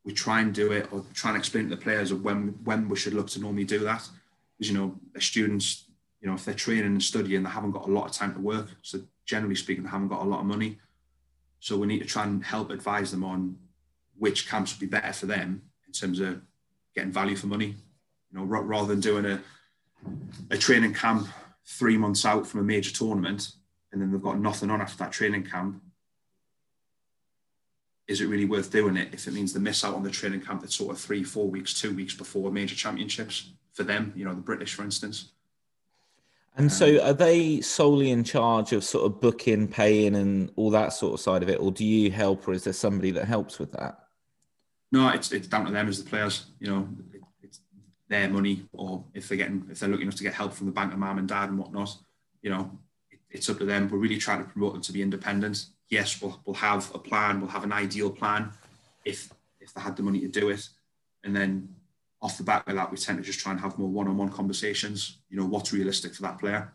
we try and do it or try and explain to the players of when when we should look to normally do that. Because you know, the students, you know, if they're training and studying, they haven't got a lot of time to work. So generally speaking, they haven't got a lot of money. So we need to try and help advise them on which camps would be better for them in terms of getting value for money. You know, rather than doing a a training camp three months out from a major tournament and then they've got nothing on after that training camp is it really worth doing it if it means they miss out on the training camp that's sort of three, four weeks, two weeks before major championships for them, you know, the British, for instance. And so um, are they solely in charge of sort of booking, paying and all that sort of side of it? Or do you help or is there somebody that helps with that? No, it's, it's down to them as the players, you know, it's their money or if they're getting, if they're looking enough to get help from the bank of mom and dad and whatnot, you know, it's up to them. We're really trying to promote them to be independent yes, we'll, we'll have a plan, we'll have an ideal plan if if they had the money to do it. And then off the back of that, we tend to just try and have more one-on-one conversations. You know, what's realistic for that player?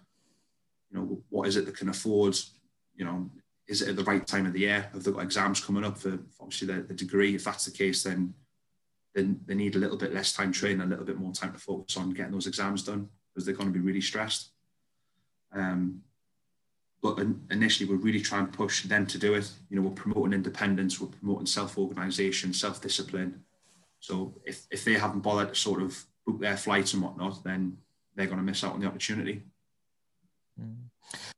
You know, what is it that can afford? You know, is it at the right time of the year? Have they got exams coming up for obviously the, the degree? If that's the case, then then they need a little bit less time training, a little bit more time to focus on getting those exams done because they're going to be really stressed. Um, but initially we're really trying to push them to do it. You know, we're promoting independence, we're promoting self-organisation, self-discipline. So if, if they haven't bothered to sort of book their flights and whatnot, then they're going to miss out on the opportunity. Mm.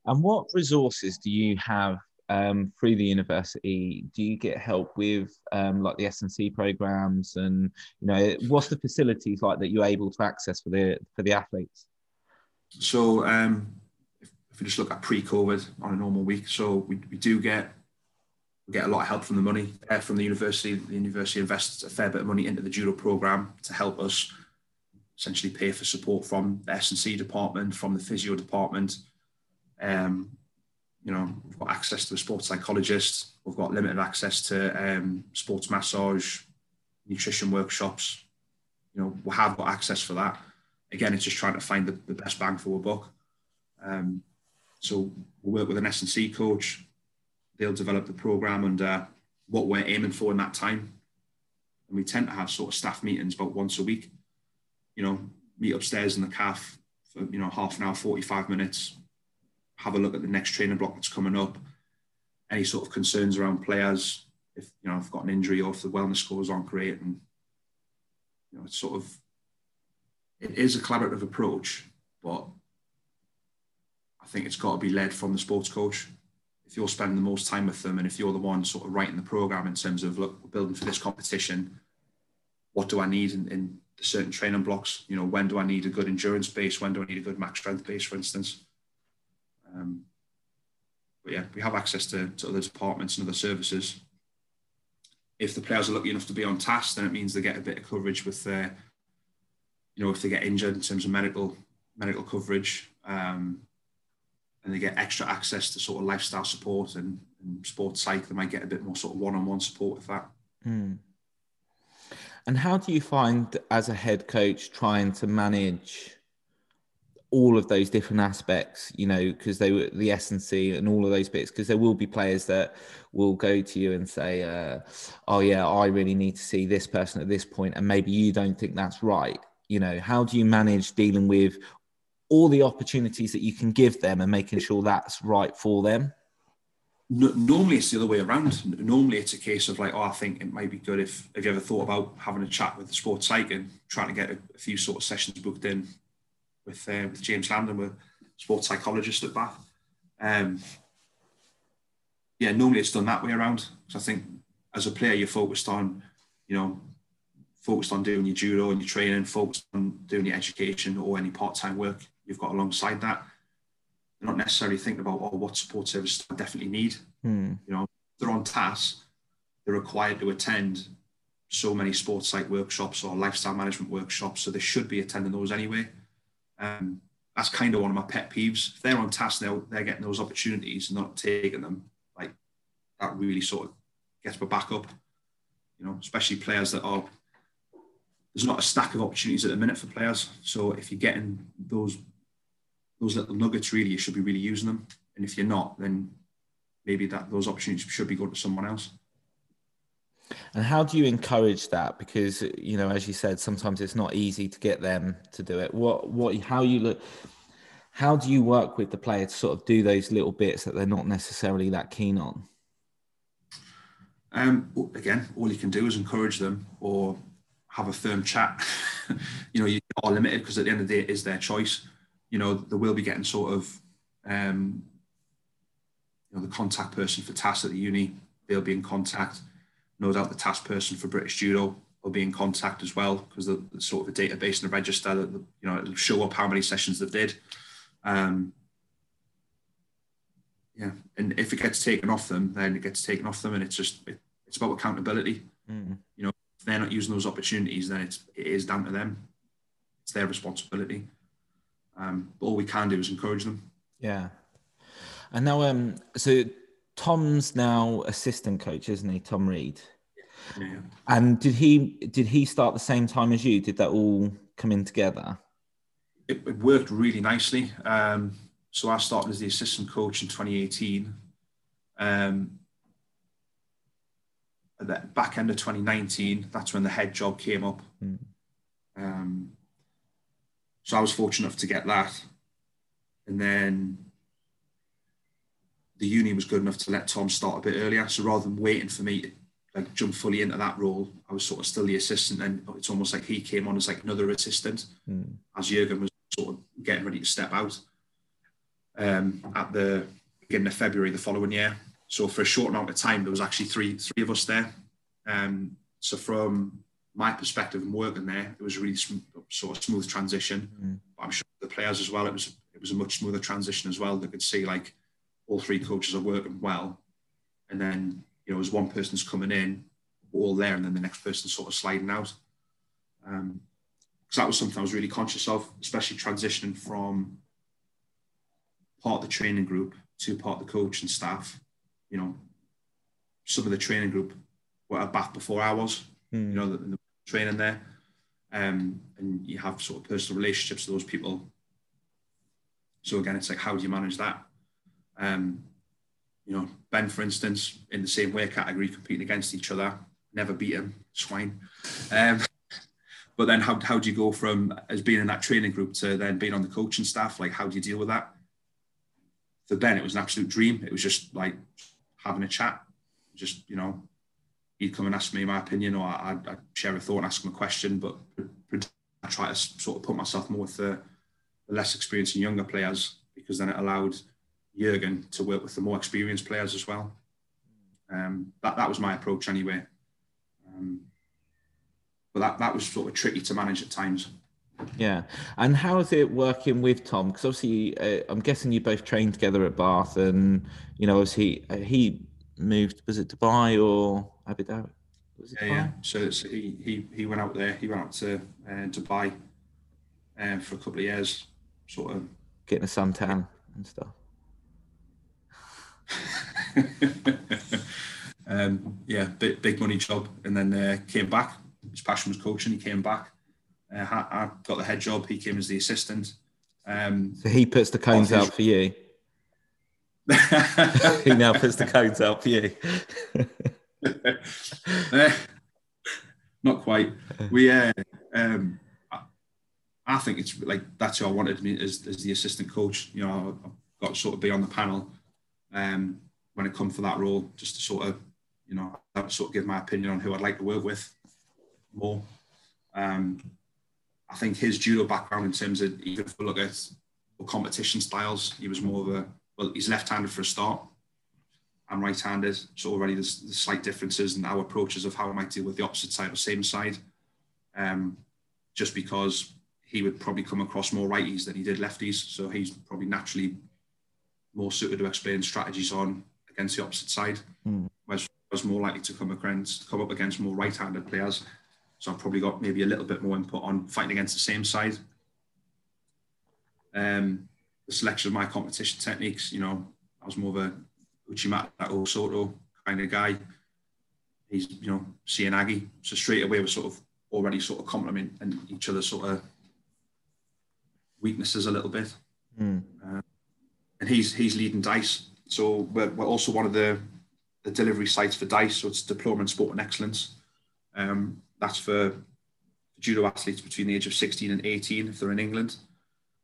And what resources do you have um, through the university? Do you get help with um, like the S&C programs, and you know, what's the facilities like that you're able to access for the for the athletes? So um, just look at pre-COVID on a normal week, so we, we do get we get a lot of help from the money uh, from the university. The university invests a fair bit of money into the judo program to help us essentially pay for support from the S and C department, from the physio department. Um, you know, we've got access to a sports psychologist. We've got limited access to um, sports massage, nutrition workshops. You know, we have got access for that. Again, it's just trying to find the, the best bang for a buck. Um, so we work with an S and C coach. They'll develop the program and uh, what we're aiming for in that time. And we tend to have sort of staff meetings about once a week. You know, meet upstairs in the calf for you know half an hour, forty five minutes. Have a look at the next training block that's coming up. Any sort of concerns around players, if you know, I've got an injury or if the wellness scores aren't great, and you know, it's sort of it is a collaborative approach, but I think it's got to be led from the sports coach. If you're spending the most time with them, and if you're the one sort of writing the program in terms of look, we're building for this competition, what do I need in, in the certain training blocks? You know, when do I need a good endurance base? When do I need a good max strength base, for instance? Um, but yeah, we have access to, to other departments and other services. If the players are lucky enough to be on TASS, then it means they get a bit of coverage with their, you know, if they get injured in terms of medical medical coverage. Um, and they get extra access to sort of lifestyle support and, and sports psych, they might get a bit more sort of one-on-one support with that. Mm. And how do you find as a head coach trying to manage all of those different aspects, you know, because they were the S and C and all of those bits, because there will be players that will go to you and say, uh, oh yeah, I really need to see this person at this point," point, and maybe you don't think that's right. You know, how do you manage dealing with all the opportunities that you can give them and making sure that's right for them? No, normally it's the other way around. Normally it's a case of like, oh, I think it might be good if have you ever thought about having a chat with the sports psych and trying to get a, a few sort of sessions booked in with uh, with James Landon, with sports psychologist at Bath. Um, yeah, normally it's done that way around. So I think as a player, you're focused on, you know, focused on doing your judo and your training, focused on doing your education or any part-time work you've got alongside that. They're not necessarily thinking about, oh, what support services I definitely need. Hmm. You know, they're on TASS, they're required to attend so many sports psych workshops or lifestyle management workshops, so they should be attending those anyway. Um, that's kind of one of my pet peeves. If they're on TASS, they're, they're getting those opportunities and not taking them. Like that really sort of gets my back up. You know, especially players that are there's not a stack of opportunities at the minute for players. So if you're getting those those little nuggets, really, you should be really using them. And if you're not, then maybe that those opportunities should be going to someone else. And how do you encourage that? Because you know, as you said, sometimes it's not easy to get them to do it. What what how you look how do you work with the player to sort of do those little bits that they're not necessarily that keen on? Um, again, all you can do is encourage them or have a firm chat. you know, you are limited because at the end of the day, it is their choice. You know, they will be getting sort of, um, you know, the contact person for TASS at the uni. They'll be in contact. No doubt the TASS person for British Judo will be in contact as well because the, the sort of a database and a register that you know it'll show up how many sessions they've did. Um, yeah, and if it gets taken off them, then it gets taken off them, and it's just it, it's about accountability. Mm. You know, if they're not using those opportunities, then it's it is down to them. It's their responsibility. Um, all we can do is encourage them. Yeah. And now, um, so Tom's now assistant coach, isn't he? Tom Reed. Yeah. And did he did he start the same time as you? Did that all come in together? It, it worked really nicely. Um, so I started as the assistant coach in 2018. Um, at the back end of 2019, that's when the head job came up. Mm. Um, so I was fortunate enough to get that. And then the uni was good enough to let Tom start a bit earlier. So rather than waiting for me to like jump fully into that role, I was sort of still the assistant. And it's almost like he came on as like another assistant Mm. as Jurgen was sort of getting ready to step out um, at the beginning of February the following year. So for a short amount of time, there was actually three three of us there. Um, so from my perspective and working there, it was a really sm- sort of smooth transition. Mm. But I'm sure the players as well, it was it was a much smoother transition as well. They could see like all three coaches are working well, and then you know, as one person's coming in, we're all there, and then the next person sort of sliding out. Um, because that was something I was really conscious of, especially transitioning from part of the training group to part of the coach and staff. You know, some of the training group were at Bath before I was. Mm. You know, the, the training there, um, and you have sort of personal relationships with those people. So again, it's like how do you manage that? Um, you know, Ben, for instance, in the same weight category, competing against each other, never beat him, swine. Um, but then how, how do you go from as being in that training group to then being on the coaching staff? Like, how do you deal with that? For Ben, it was an absolute dream. It was just like having a chat. Just, you know, he'd come and ask me my opinion or I'd, I'd share a thought and ask him a question. But I try to sort of put myself more with the, the less experienced and younger players because then it allowed Jurgen to work with the more experienced players as well. Um, that, that was my approach anyway. Um, but that, that was sort of tricky to manage at times. Yeah, and how is it working with Tom? Because obviously, uh, I'm guessing you both trained together at Bath, and you know, he uh, he moved? Was it Dubai or Abu Dhabi? Was it yeah, yeah. So, so, he, he he went out there. He went out to uh, Dubai uh, for a couple of years, sort of getting a suntan and stuff. um, yeah, big, big money job, and then uh, came back. His passion was coaching. He came back. Uh, I got the head job. He came as the assistant. Um, so he puts the cones out for you. He now puts the out for you. not quite. We, uh, um, I, I think it's like that's who I wanted me as, as the assistant coach. You know, I've got to sort of be on the panel um, when it comes for that role, just to sort of, you know, sort of give my opinion on who I'd like to work with more. Um, I think his judo background in terms of even if we look at competition styles, he was more of a well, he's left-handed for a start. I'm right-handed, so already there's, there's slight differences in our approaches of how I might deal with the opposite side or same side. Um, just because he would probably come across more righties than he did lefties, so he's probably naturally more suited to explain strategies on against the opposite side. Mm. Whereas was more likely to come against come up against more right-handed players. So I've probably got maybe a little bit more input on fighting against the same side. Um, the selection of my competition techniques, you know, I was more of a Uchimata Osoto kind of guy. He's, you know, seoi nage. So straight away we're sort of already sort of complementing each other's sort of weaknesses a little bit. Mm. Uh, and he's he's leading DiSE. So we're, we're also one of the, the delivery sites for DiSE. So it's Diploma in Sport and Excellence. Um, that's for judo athletes between the age of 16 and 18 if they're in England.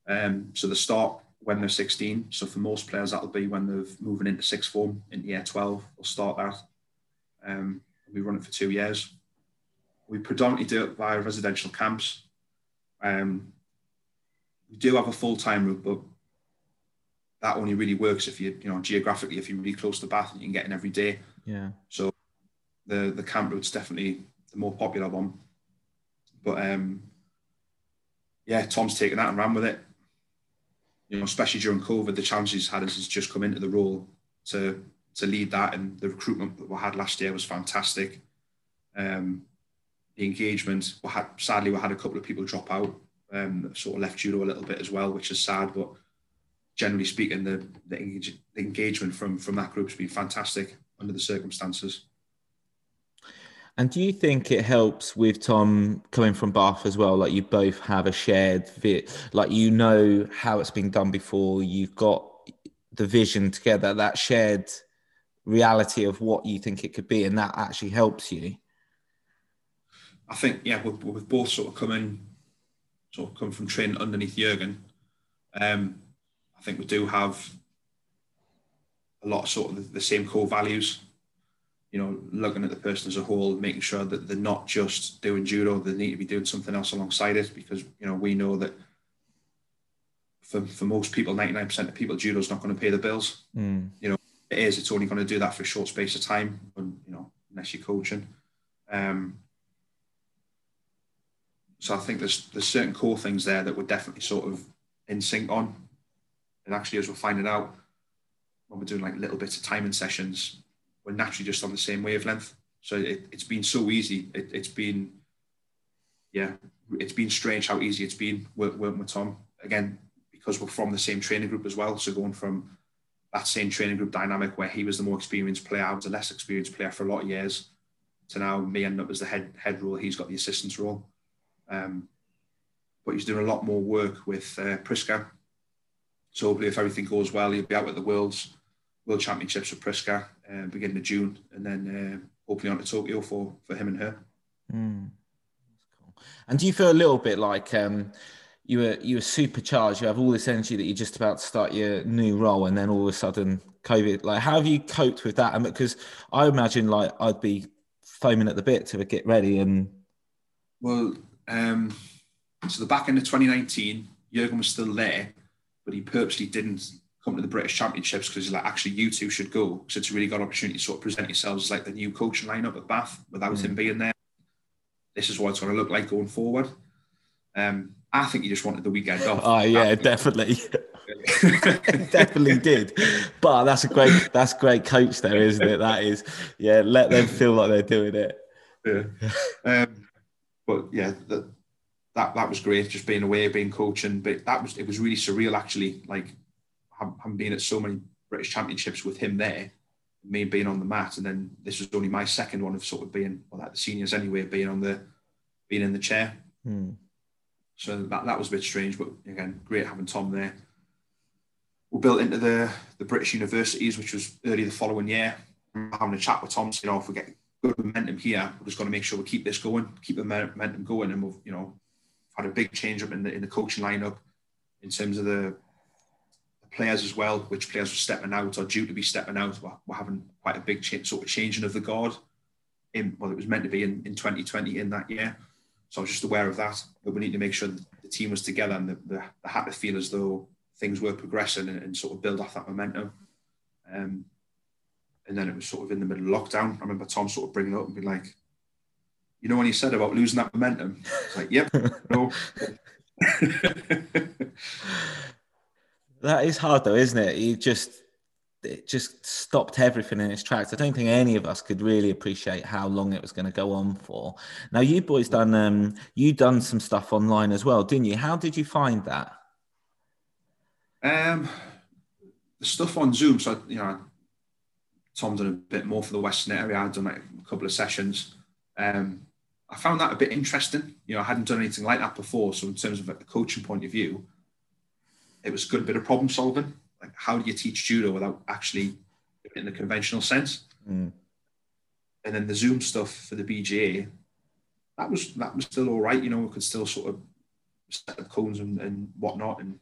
Um, so the start when they're 16. So for most players, that'll be when they're moving into sixth form in year 12. They'll start that. Um, we run it for two years. We predominantly do it via residential camps. Um, we do have a full time route, but that only really works if you, you know, geographically, if you're really close to Bath and you can get in every day. Yeah. So the the camp route's definitely the more popular one. But um, yeah, Tom's taken that and ran with it. You know, especially during COVID, the challenges he's had he's just come into the role to to lead that, and the recruitment that we had last year was fantastic. Um, the engagement, we had sadly we had a couple of people drop out, um, sort of left judo a little bit as well, which is sad. But generally speaking, the the, the engagement from from that group's been fantastic under the circumstances. And do you think it helps with Tom coming from Bath as well? Like you both have a shared bit, like you know how it's been done before. You've got the vision together, that shared reality of what you think it could be, and that actually helps you. I think yeah, we've, we've both sort of come in, sort of come from training underneath Jurgen. Um, I think we do have a lot of sort of the same core values you know, looking at the person as a whole, making sure that they're not just doing judo, they need to be doing something else alongside it because, you know, we know that for, for most people, 99% of people, judo is not going to pay the bills. Mm. You know, it is, it's only going to do that for a short space of time, when, you know, unless you're coaching. Um, so I think there's there's certain core things there that we're definitely sort of in sync on. And actually, as we're finding out when we're doing like little bits of timing sessions, we're naturally just on the same wavelength. So it, it's been so easy. It, it's been, yeah, it's been strange how easy it's been working with Tom. Again, because we're from the same training group as well. So going from that same training group dynamic where he was the more experienced player, I was a less experienced player for a lot of years, to now me ending up as the head head role. He's got the assistant's role. Um, but he's doing a lot more work with uh, Prisca. So hopefully, if everything goes well, he'll be out at the Worlds World Championships with Prisca uh, beginning of June, and then uh, hopefully on to Tokyo for for him and her. Mm. Cool. And do you feel a little bit like um, you were you were supercharged? You have all this energy that you're just about to start your new role, and then all of a sudden COVID. Like, how have you coped with that? And because I imagine like I'd be foaming at the bit to get ready and. Well, um, so the back end of 2019, Jurgen was still there, but he purposely didn't come to the British Championships because he's like, actually, you two should go So it's a really good opportunity to sort of present yourselves as like the new coaching lineup at Bath without mm. him being there. This is what it's going to look like going forward. Um, I think he just wanted the weekend off. Oh yeah, definitely. definitely did. But that's a great that's great coach there, isn't it? That is, yeah, let them feel like they're doing it. Yeah. Um, but yeah, that, that that was great, just being away, being coaching. But that was it was really surreal actually. Like having been at so many British championships with him there, me being on the mat, and then this was only my second one of sort of being well, like the seniors anyway, being on the being in the chair. Hmm. So that, that was a bit strange, but again, great having Tom there. We built into the, the British universities, which was early the following year. Having a chat with Tom, you know, if we get good momentum here, we're just going to make sure we keep this going, keep the momentum going, and we've, you know, had a big change up in the in the coaching lineup in terms of the players as well. Which players were stepping out or due to be stepping out? We're, we're having quite a big sort of changing of the guard. In well, it was meant to be in, in 2020 in that year. So I was just aware of that. But we need to make sure the team was together and the, the, the had to feel as though things were progressing and, and sort of build off that momentum. Um, and then it was sort of in the middle of lockdown. I remember Tom sort of bringing it up and being like, you know, when you said about losing that momentum, it's like, yep, no. that is hard though, isn't it? You just it just stopped everything in its tracks. I don't think any of us could really appreciate how long it was going to go on for. Now, you boys done um, you done some stuff online as well, didn't you? How did you find that? Um, the stuff on Zoom. So you know, Tom done a bit more for the Western area. I'd done like a couple of sessions. Um, I found that a bit interesting. You know, I hadn't done anything like that before. So in terms of like, a coaching point of view, it was a good bit of problem solving like how do you teach judo without actually in the conventional sense? Mm. And then the Zoom stuff for the BJA, that was that was still all right. You know, we could still sort of set up cones and, and whatnot, and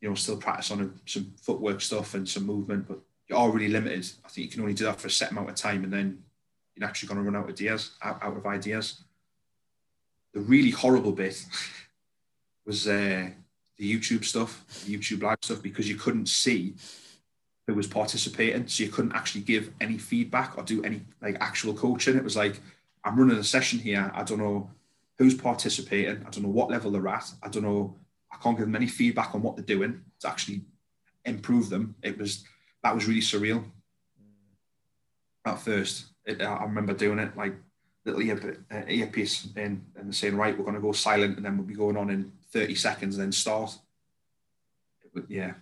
you know, still practice on some footwork stuff and some movement. But you're all really limited. I think you can only do that for a set amount of time, and then you're actually going to run out of ideas. Out, out of ideas. The really horrible bit was uh, the YouTube stuff, the YouTube live stuff, because you couldn't see who was participating. So you couldn't actually give any feedback or do any like actual coaching. It was like, I'm running a session here. I don't know who's participating. I don't know what level they're at. I don't know. I can't give them any feedback on what they're doing to actually improve them. It was that was really surreal at first. It, I remember doing it like little ear, earpiece in and saying, right, we're going to go silent and then we'll be going on in 30 seconds and then start. But yeah,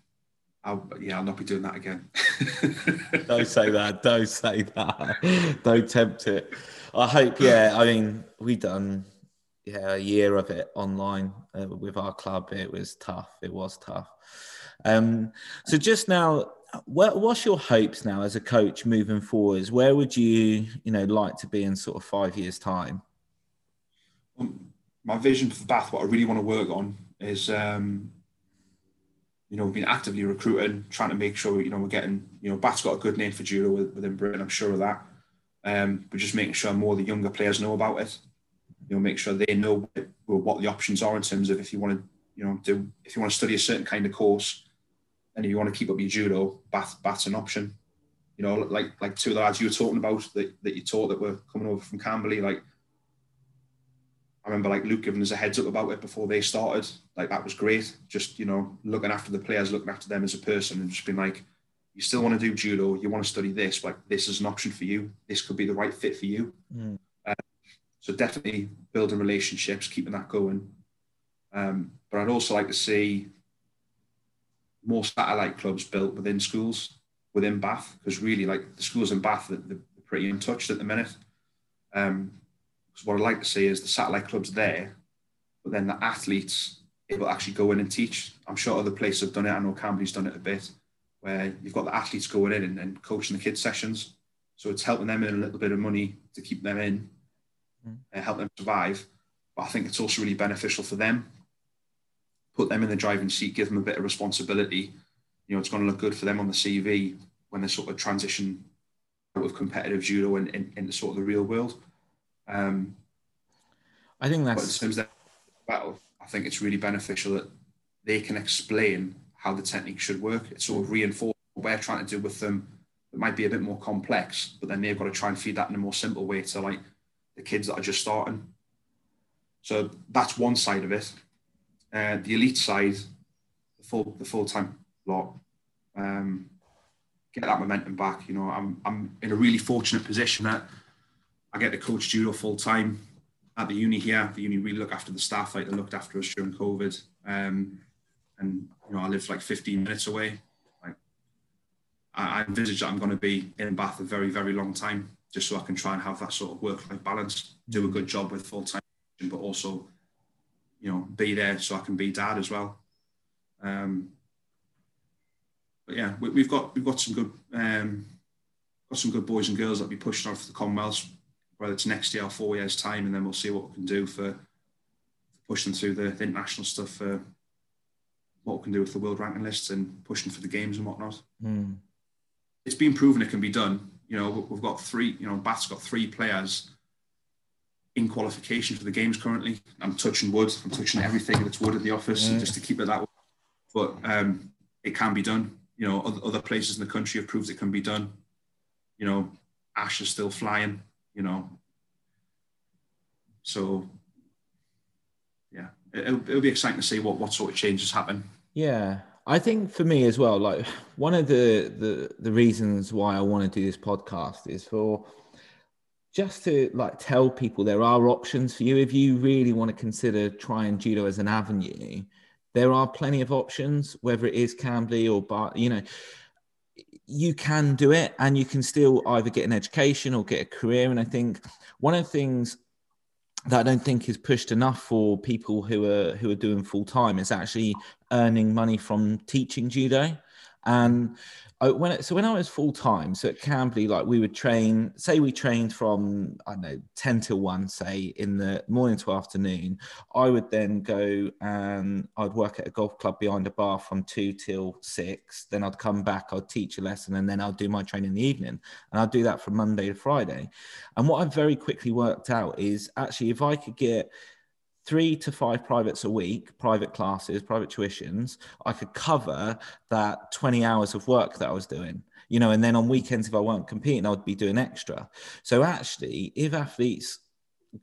I'll, yeah, I'll not be doing that again. don't say that. Don't say that. Don't tempt it. I hope, yeah, I mean, we done yeah a year of it online uh, with our club. It was tough. It was tough. Um, so just now, what, what's your hopes now as a coach moving forwards? Where would you, you know, like to be in sort of five years' time? Um, my vision for Bath, what I really want to work on is, um, you know, we've been actively recruiting, trying to make sure, you know, we're getting, you know, Bath's got a good name for judo within Britain, I'm sure of that. Um, but just making sure more of the younger players know about it. You know, make sure they know what the options are in terms of if you want to, you know, do if you want to study a certain kind of course, and if you want to keep up your judo, Bath Bath's an option. You know, like like two of the lads you were talking about that, that you taught that were coming over from Camberley, like I remember like Luke giving us a heads up about it before they started. Like that was great. Just you know, looking after the players, looking after them as a person, and just being like, you still want to do judo, you want to study this, like this is an option for you. This could be the right fit for you. Mm. Uh, so definitely building relationships, keeping that going. Um, but I'd also like to see more satellite clubs built within schools, within Bath, because really, like the schools in Bath, they're, they're pretty untouched at the minute. Um, because what I'd like to see is the satellite clubs there, but then the athletes able to actually go in and teach. I'm sure other places have done it. I know Camberley's done it a bit, where you've got the athletes going in and, and coaching the kids sessions. So it's helping them in a little bit of money to keep them in Mm. and help them survive. But I think it's also really beneficial for them. Put them in the driving seat, give them a bit of responsibility. You know, it's going to look good for them on the CV when they sort of transition out of competitive judo and, and into sort of the real world. Um, I think but in terms of battle, I think it's really beneficial that they can explain how the technique should work. It sort of reinforces what we're trying to do with them. It might be a bit more complex, but then they've got to try and feed that in a more simple way to like the kids that are just starting. So that's one side of it. Uh, the elite side, the full the full time lot, um, get that momentum back. You know, I'm I'm in a really fortunate position that I get to coach judo full time at the uni here. The uni really look after the staff like they looked after us during COVID. Um, and you know, I live like 15 minutes away. Like I, I envisage that I'm going to be in Bath a very, very long time, just so I can try and have that sort of work-life balance, do a good job with full time, but also, you know, be there so I can be dad as well. Um, but yeah, we, we've got we've got some good um, got some good boys and girls that be pushing on for the Commonwealths, whether it's next year or four years time, and then we'll see what we can do for pushing through the, the international stuff for what we can do with the world ranking lists and pushing for the games and whatnot. Mm. It's been proven it can be done. You know, we- we've got three. You know, Bath's got three players in qualification for the games currently. I'm touching wood. I'm touching everything that's wood in the office Yeah. just to keep it that way. But um, it can be done. You know, other, other places in the country have proved it can be done. You know, Ash is still flying. You know, so yeah, it- it'll, it'll be exciting to see what what sort of changes happen. Yeah, I think for me as well, like one of the the the reasons why I want to do this podcast is for just to like tell people there are options for you if you really want to consider trying judo as an avenue. There are plenty of options, whether it is Camberley or Bar, you know, you can do it and you can still either get an education or get a career. And I think one of the things that I don't think is pushed enough for people who are who are doing full time is actually earning money from teaching judo. And I, when it, so when I was full time, so at Camberley, like we would train. Say we trained from I don't know ten till one, say in the morning to afternoon. I would then go and I'd work at a golf club behind a bar from two till six. Then I'd come back, I'd teach a lesson, and then I'd do my training in the evening. And I'd do that from Monday to Friday. And what I've very quickly worked out is actually if I could get three to five privates a week, private classes, private tuitions, I could cover that 20 hours of work that I was doing. You know, and then on weekends, if I weren't competing, I'd be doing extra. So actually, if athletes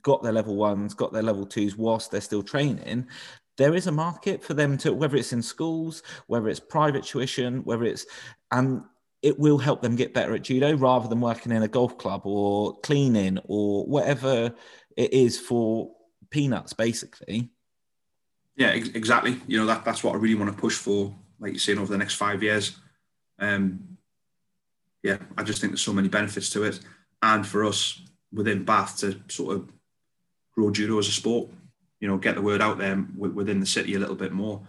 got their level ones, got their level twos whilst they're still training, there is a market for them to, whether it's in schools, whether it's private tuition, whether it's, and it will help them get better at judo rather than working in a golf club or cleaning or whatever it is for peanuts, basically. Yeah, ex- exactly. You know that that's what I really want to push for, like you're saying, over the next five years. Um, yeah, I just think there's so many benefits to it, and for us within Bath to sort of grow judo as a sport. You know, get the word out there wi- within the city a little bit more.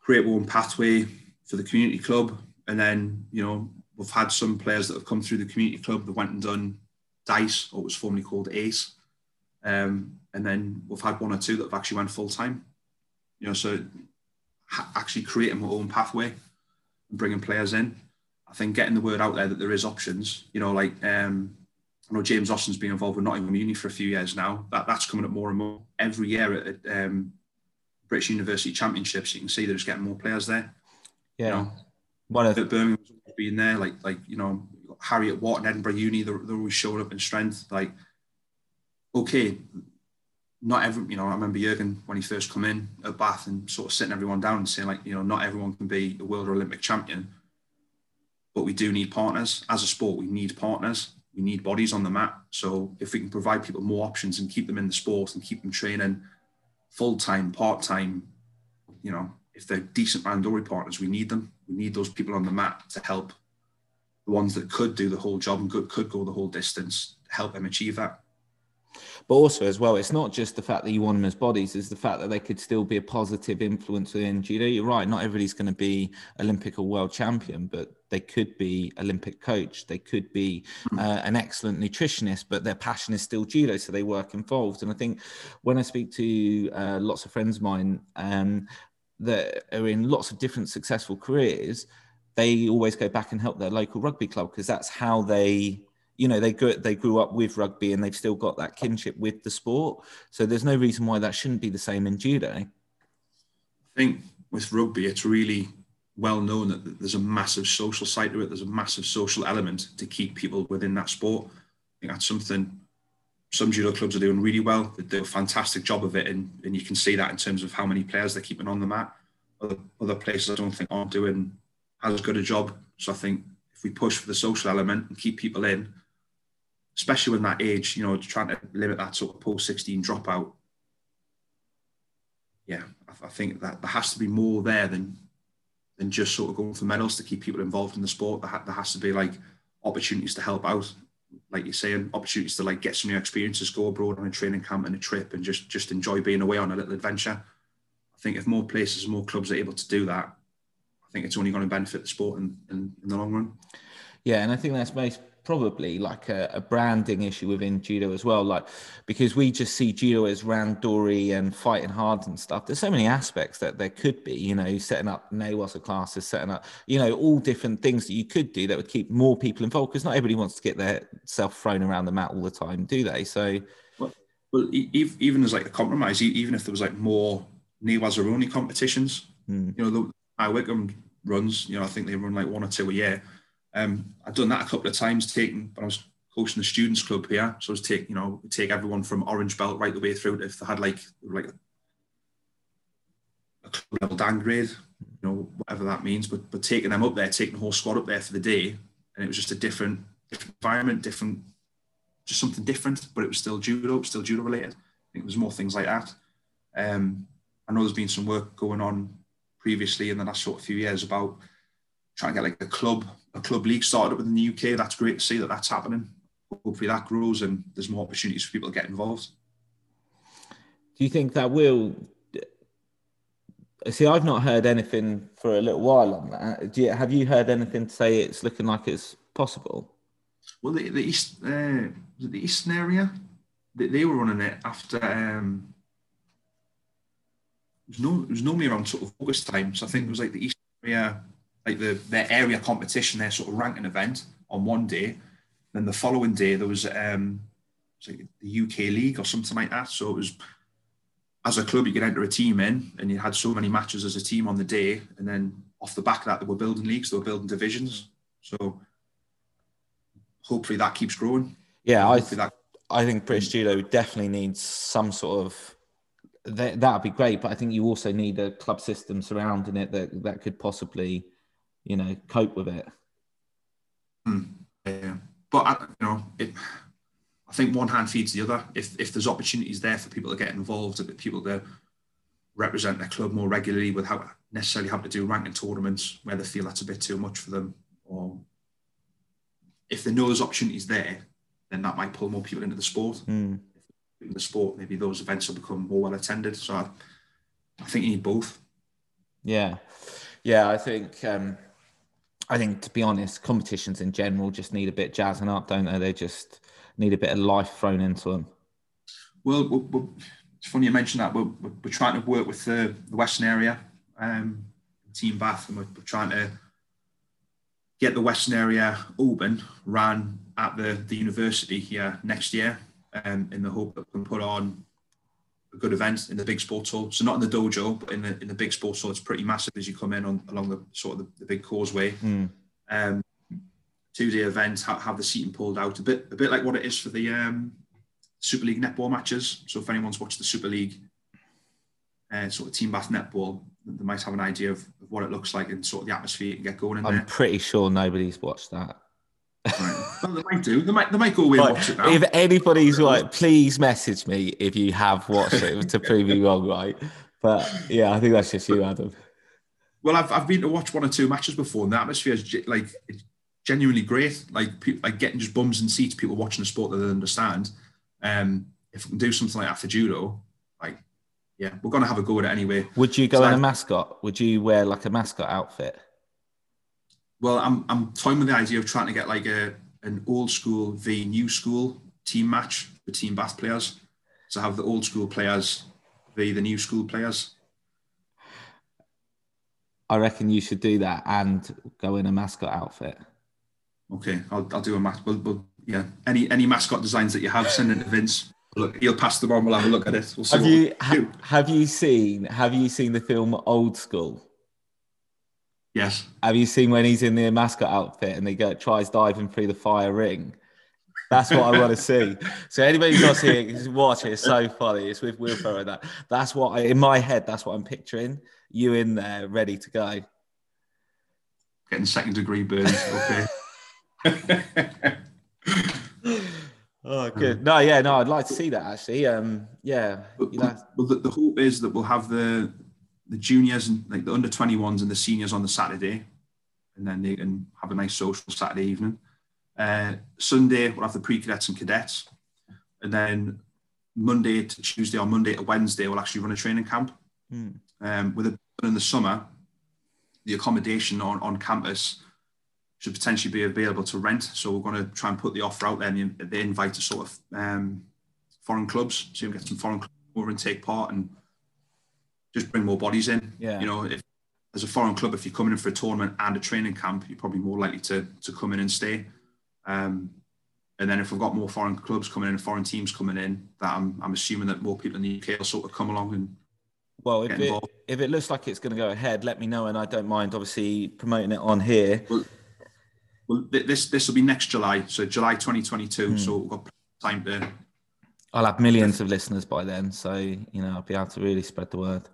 Create one pathway for the community club, and then you know we've had some players that have come through the community club that went and done DiSE, or what was formerly called AASE, um, and then we've had one or two that have actually went full time. You know, so ha- actually creating my own pathway and bringing players in. I think getting the word out there that there is options. You know, like um, I know James Austin's been involved with Nottingham Uni for a few years now. That that's coming up more and more every year at, um, British University Championships. You can see that there's getting more players there. Yeah. You know, One of at Birmingham's being there, like like you know Heriot-Watt and Edinburgh Uni, they're, they're always showing up in strength. Like, okay, not every you know I remember Jurgen when he first come in at Bath and sort of sitting everyone down and saying like you know not everyone can be a world or Olympic champion, but we do need partners. As a sport, we need partners. We need bodies on the mat. So if we can provide people more options and keep them in the sport and keep them training full time, part time, you know, if they're decent randori partners, we need them. We need those people on the mat to help the ones that could do the whole job and could, could go the whole distance, help them achieve that. But also, as well, it's not just the fact that you want them as bodies; it's the fact that they could still be a positive influence within judo. You're right; not everybody's going to be Olympic or world champion, but they could be Olympic coach. They could be uh, an excellent nutritionist, but their passion is still judo, so they work involved. And I think when I speak to uh, lots of friends of mine um, that are in lots of different successful careers, they always go back and help their local rugby club because that's how they you know they grew they grew up with rugby and they've still got that kinship with the sport. So there's no reason why that shouldn't be the same in judo. I think with rugby, it's really well known that there's a massive social side to it. There's a massive social element to keep people within that sport. I think that's something some judo clubs are doing really well. They do a fantastic job of it, and, and you can see that in terms of how many players they're keeping on the mat. Other, other places I don't think aren't doing as good a job. So I think if we push for the social element and keep people in, especially when that age, you know, trying to limit that sort of post 16 dropout. Yeah, I, I think that there has to be more there than than just sort of going for medals to keep people involved in the sport. There, ha- there has to be like opportunities to help out, like you're saying, opportunities to like get some new experiences, go abroad on a training camp and a trip, and just just enjoy being away on a little adventure. I think if more places, more clubs are able to do that, I think it's only going to benefit the sport in, in, in the long run. Yeah, and I think that's most probably like a, a, branding issue within judo as well like because we just see judo as randori and fighting hard and stuff. There's so many aspects that there could be you know setting up Newaza classes setting up you know all different things that you could do that would keep more people involved because not everybody wants to get their self thrown around the mat all the time do they? So well, well even as like a compromise even if there was like more Newaza only competitions hmm. you know the High Wycombe runs you know I think they run like one or two a year um, I've done that a couple of times, taking, but I was coaching the students club here. So I was take, you know, take everyone from orange belt right the way through. If they had like, like a club level downgrade, you know, whatever that means, but, but taking them up there, taking the whole squad up there for the day. And it was just a different, different environment, different, just something different, but it was still judo, still judo related. I think there's more things like that. Um, I know there's been some work going on previously in the last sort of few years about trying to get like a club a club league started up in the UK. That's great to see that that's happening. Hopefully that grows and there's more opportunities for people to get involved. Do you think that will? See, I've not heard anything for a little while on that. Do you, have you heard anything to say it's looking like it's possible? Well, the, the east, uh, the eastern area, they, they, were running it after. Um, it was no, it was normally around sort of August time. So I think it was like the eastern area like the their area competition, their sort of ranking event on one day. Then the following day there was um was like the UK League or something like that. So it was as a club you could enter a team in and you had so many matches as a team on the day and then off the back of that they were building leagues, they were building divisions. So hopefully that keeps growing. Yeah, I th- that- I think British Judo definitely needs some sort of that that'd be great, but I think you also need a club system surrounding it that that could possibly you know, cope with it. Mm, yeah, but I, you know, it, I think one hand feeds the other. If if there's opportunities there for people to get involved, for people to represent their club more regularly without necessarily having to do ranking tournaments where they feel that's a bit too much for them, or if they know there's opportunities there, then that might pull more people into the sport. Mm. In the sport, maybe those events will become more well attended. So I, I think you need both. Yeah, yeah, I think. Um I think, to be honest, competitions in general just need a bit jazzing up, don't they? They just need a bit of life thrown into them. Well, we're, we're, it's funny you mentioned that. We're, we're, trying to work with the, the Western area, um, Team Bath, and we're, trying to get the Western area open, ran at the, the university here next year, um, in the hope that we can put on good event in the big sports hall. So not in the dojo, but in the in the big sports hall, it's pretty massive as you come in on along the sort of the, the big causeway. Mm. Um, two day event, have, have, the seating pulled out a bit, a bit like what it is for the um, Super League netball matches. So if anyone's watched the Super League, uh, sort of team bath netball, they might have an idea of, of what it looks like and sort of the atmosphere and get going in I'm there. pretty sure nobody's watched that. Right. Well, they might do. They might. They might go away and watch it now. If anybody's right, please message me if you have watched it to prove me wrong, right? But yeah, I think that's just you, Adam. Well, I've, I've been to watch one or two matches before, and the atmosphere is like it's genuinely great. Like pe- like getting just bums and seats, people watching a sport that they understand. Um, if we can do something like that for judo, like yeah, we're gonna have a go at it anyway. Would you go So in a I- mascot? Would you wear like a mascot outfit? Well, I'm I'm toying with the idea of trying to get like a an old school v new school team match for team bath players. So have the old school players v the new school players. I reckon you should do that and go in a mascot outfit. Okay, I'll, I'll do a match. Well, well, yeah. Any any mascot designs that you have, send it to Vince. Look, he'll pass them on. We'll have a look at it. We'll see Have you ha- have you seen have you seen the film Old School? Yes. Have you seen when he's in the mascot outfit and he go, tries diving through the fire ring? That's what I want to see. So anybody who's not seeing it, watch it. It's so funny. It's with Will Ferrell. That that's what I, in my head. That's what I'm picturing. You in there, ready to go. Getting second degree burns. Okay. Oh, good. No, yeah, no, I'd like to see that actually. Um, yeah, But, you know, well, the, the hope is that we'll have the the juniors and like the under 21s and the seniors on the Saturday, and then they can have a nice social Saturday evening. Uh, Sunday we'll have the pre cadets and cadets, and then Monday to Tuesday or Monday to Wednesday we'll actually run a training camp. Hmm. Um, with it in the summer, the accommodation on, on campus should potentially be available to rent. So we're going to try and put the offer out there and they invite to sort of um, foreign clubs, so you can get some foreign clubs over and take part and just bring more bodies in. Yeah. You know, if as a foreign club, if you're coming in for a tournament and a training camp, you're probably more likely to to come in and stay. Um, and then if we've got more foreign clubs coming in and foreign teams coming in, that I'm, I'm assuming that more people in the UK will sort of come along and well, if it, if it looks like it's going to go ahead, let me know, and I don't mind obviously promoting it on here. Well, well, this this will be next July, so July 2022. Hmm. So we've got time to. I'll have millions of listeners by then, so you know I'll be able to really spread the word.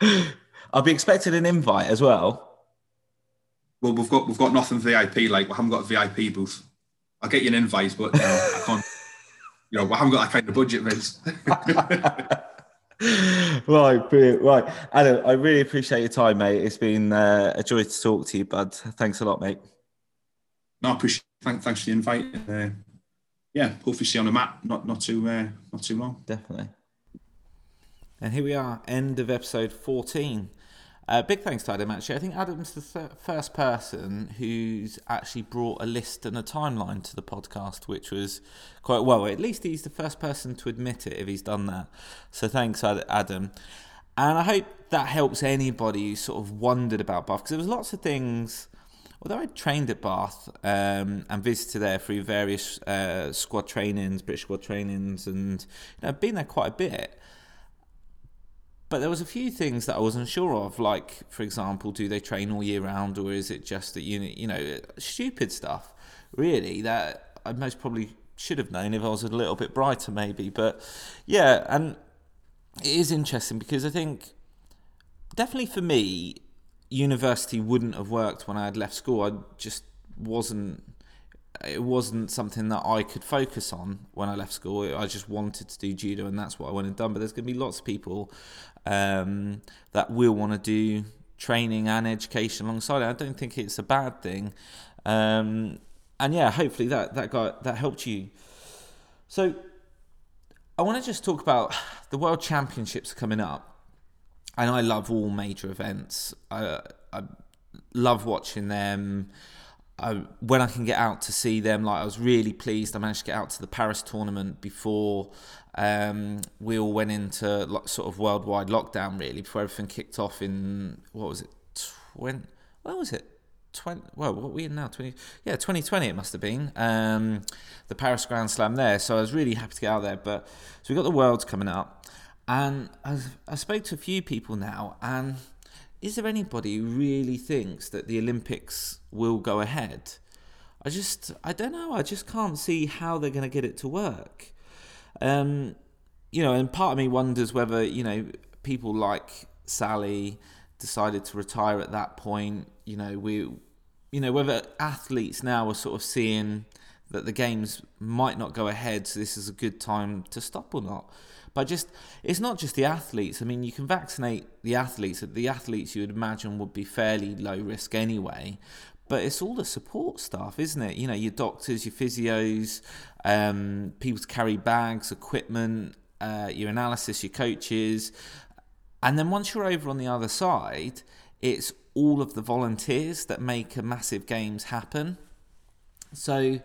I'll be expecting an invite as well. Well, we've got we've got nothing VIP. Like we haven't got a VIP booth. I'll get you an invite, but know, I can't. You know, we haven't got that kind of budget, Vince. right, brilliant. Right, Adam, I really appreciate your time, mate. It's been uh, a joy to talk to you, bud. Thanks a lot, mate. no, I appreciate. Thank, thanks for the invite. Uh, yeah, hopefully see you on the map. Not not too uh, not too long. Definitely. And here we are, end of episode 14. Uh, big thanks to Adam, actually. I think Adam's the th- first person who's actually brought a list and a timeline to the podcast, which was quite well. At least he's the first person to admit it if he's done that. So thanks, Ad- Adam. And I hope that helps anybody who sort of wondered about Bath, because there was lots of things. Although I trained at Bath um, and visited there through various uh, squad trainings, British squad trainings, and you know, I've been there quite a bit. But there was a few things that I wasn't sure of, like for example, do they train all year round, or is it just that you you know stupid stuff, really that I most probably should have known if I was a little bit brighter, maybe. But yeah, and it is interesting because I think definitely for me, university wouldn't have worked when I had left school. I just wasn't. It wasn't something that I could focus on when I left school. I just wanted to do judo, and that's what I went and done. But there's going to be lots of people um, that will want to do training and education alongside. I don't think it's a bad thing, um, and yeah, hopefully that that got that helped you. So I want to just talk about the World Championships coming up, and I love all major events. I, I love watching them. I, when I can get out to see them, like I was really pleased. I managed to get out to the Paris tournament before um, we all went into sort of worldwide lockdown, really, before everything kicked off in what was it? Twenty? What was it? 20, well, what are we in now? 20, yeah, 2020 it must have been. Um, the Paris Grand Slam there. So I was really happy to get out there. But so we've got the Worlds coming up. And I, I spoke to a few people now. And is there anybody who really thinks that the Olympics will go ahead? I just, I don't know. I just can't see how they're going to get it to work. Um, you know, and part of me wonders whether, you know, people like Sally decided to retire at that point. You know, we, you know, whether athletes now are sort of seeing that the games might not go ahead, so this is a good time to stop or not. But just, it's not just the athletes. I mean, you can vaccinate the athletes. The athletes you would imagine would be fairly low risk anyway. But it's all the support staff, isn't it? You know, your doctors, your physios, um, people to carry bags, equipment, uh, your analysis, your coaches. And then once you're over on the other side, it's all of the volunteers that make a massive games happen. So,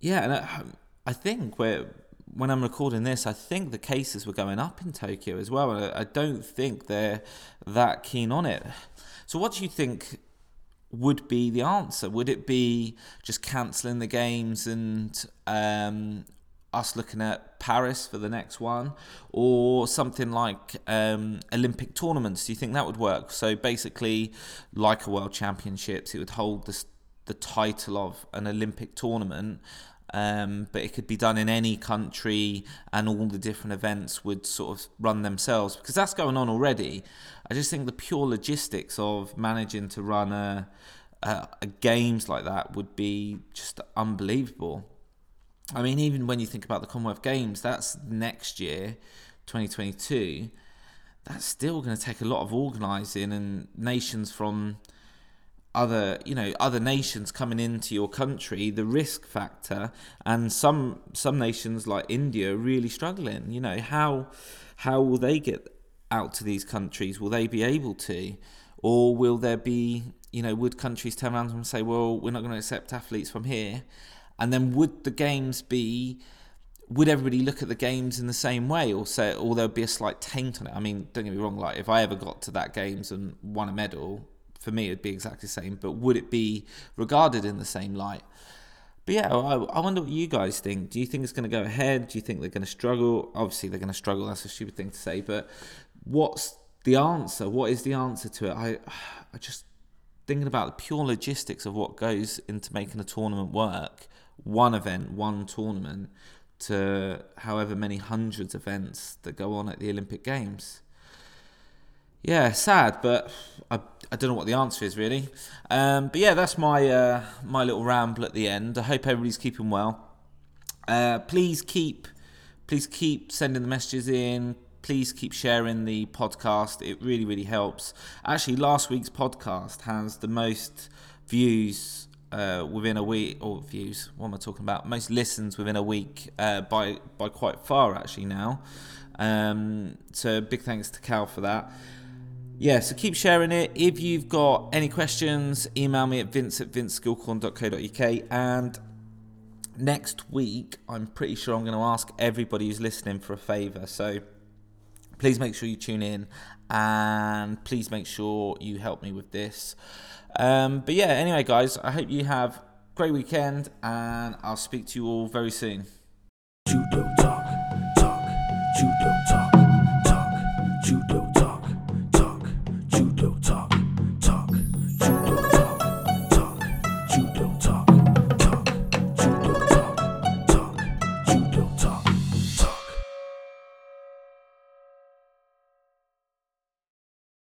yeah, and I, I think we're when I'm recording this, I think the cases were going up in Tokyo as well. I, don't think they're that keen on it. So, what do you think would be the answer? Would it be just cancelling the games and um, us looking at Paris for the next one, or something like um, Olympic tournaments? Do you think that would work? So basically, like a World Championships, it would hold the the title of an Olympic tournament. Um, but it could be done in any country, and all the different events would sort of run themselves because that's going on already. I just think the pure logistics of managing to run a, a, a games like that would be just unbelievable. I mean, even when you think about the Commonwealth Games, that's next year, 2022. That's still going to take a lot of organising and nations from other you know other nations coming into your country the risk factor and some some nations like India are really struggling. You know how how will they get out to these countries? Will they be able to? Or will there be you know would countries turn around and say well we're not going to accept athletes from here and then would the games be would everybody look at the games in the same way? Or say or there'd be a slight taint on it? I mean don't get me wrong like if i ever got to that games and won a medal for me it'd be exactly the same. But would it be regarded in the same light? But yeah, I, I wonder what you guys think. Do you think it's going to go ahead? Do you think they're going to struggle? Obviously, they're going to struggle. That's a stupid thing to say. But what's the answer? What is the answer to it? I, I just thinking about the pure logistics of what goes into making a tournament work. One event, one tournament, to however many hundreds of events that go on at the Olympic Games yeah, sad, but I, I don't know what the answer is really. Um, but yeah, that's my uh, my little ramble at the end. I hope everybody's keeping well. Uh, please keep please keep sending the messages in. Please keep sharing the podcast. It really really helps. Actually, last week's podcast has the most views uh, within a week, or views. What am I talking about? Most listens within a week uh, by by quite far actually now. Um, so big thanks to Cal for that yeah, so keep sharing it. If you've got any questions, email me at vince at vinceskillcorn.co.uk. And next week, I'm pretty sure I'm going to ask everybody who's listening for a favour. So please make sure you tune in and please make sure you help me with this. Um, but yeah, anyway, guys, I hope you have a great weekend and I'll speak to you all very soon.